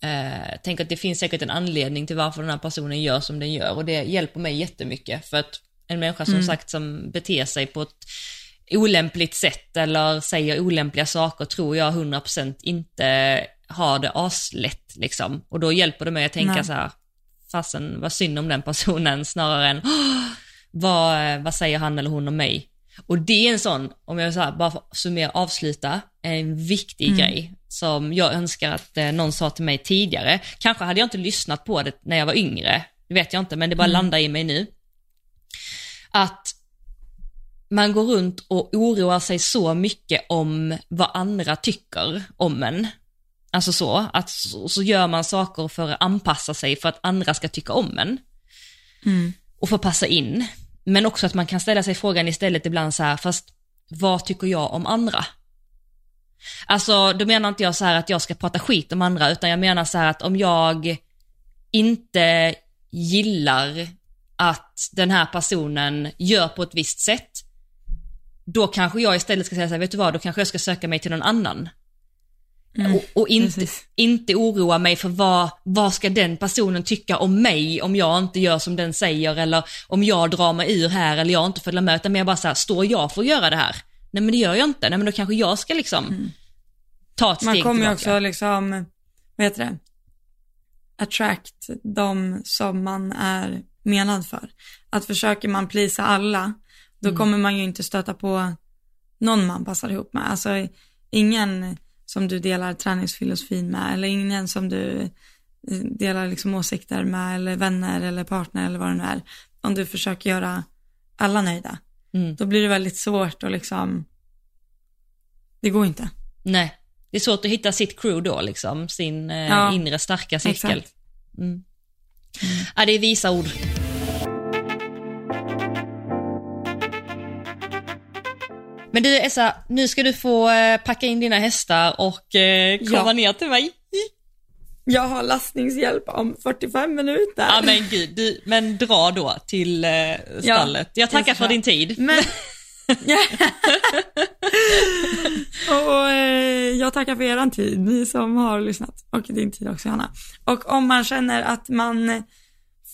eh, tänker att det finns säkert en anledning till varför den här personen gör som den gör och det hjälper mig jättemycket för att en människa som sagt som beter sig på ett olämpligt sätt eller säger olämpliga saker tror jag 100% inte har det aslätt liksom. Och då hjälper det mig att tänka Nej. så här, fasen vad synd om den personen snarare än "Åh, vad, vad säger han eller hon om mig? Och det är en sån, om jag så här, bara summera, avsluta, en viktig grej som jag önskar att eh, någon sa till mig tidigare. Kanske hade jag inte lyssnat på det när jag var yngre, det vet jag inte, men det bara landar i mig nu. Att man går runt och oroar sig så mycket om vad andra tycker om en. Alltså så, att så, så gör man saker för att anpassa sig för att andra ska tycka om en. Mm. Och få passa in. Men också att man kan ställa sig frågan istället ibland så här, fast vad tycker jag om andra? Alltså, då menar inte jag så här att jag ska prata skit om andra, utan jag menar så här att om jag inte gillar att den här personen gör på ett visst sätt, då kanske jag istället ska säga så här, vet du vad, då kanske jag ska söka mig till någon annan. Mm. Och, och inte, precis. inte oroa mig för vad, vad ska den personen tycka om mig om jag inte gör som den säger eller om jag drar mig ur här eller jag inte följer med, utan mer bara så här, står jag för att göra det här? Nej men det gör jag inte, nej men då kanske jag ska liksom ta ett Mm. Man steg kommer ju också liksom, vad heter det? Attract de som man är menad för. Att försöker man plisa alla, då Mm. kommer man ju inte stöta på någon man passar ihop med. Alltså ingen som du delar träningsfilosofin med eller ingen som du eh, delar liksom åsikter med eller vänner eller partner eller vad det nu är. Om du försöker göra alla nöjda, Mm. då blir det väldigt svårt och liksom, det går inte. Nej, det är svårt att hitta sitt crew då liksom, sin eh, Ja, inre starka cirkel. Exakt. Mm. Ja, det är visa ord. Men du Essa, nu ska du få eh, packa in dina hästar och eh, komma Ja. ner till mig. Jag har lastningshjälp om 45 minuter. Ja men gud, du, men dra då till eh, stallet. jag tackar jag för din tid. Men... och eh, jag tackar för eran tid, ni som har lyssnat. Och din tid också Hanna. Och om man känner att man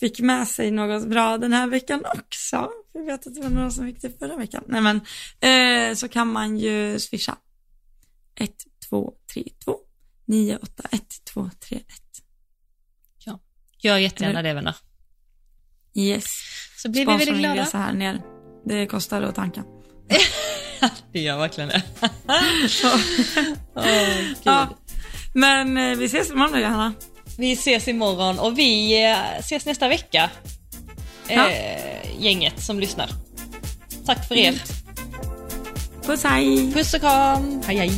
fick med sig något bra den här veckan också, jag vet att det var några som fick det förra veckan, nej men, eh, så kan man ju swisha. 1, 2, 3, 2, 9, 8, 1, 2, 3, 1. Gör jättegärna det vänner. Yes. Så blir vi väldigt glada. Sponsoringresa här nere. Det kostar att tanka. Det gör verkligen det. Gud. Ja, men eh, vi ses imorgon då Johanna. Vi ses imorgon och vi eh, ses nästa vecka. Eh, gänget som lyssnar. Tack för er. Puss hej! Puss och kram. Hej hej.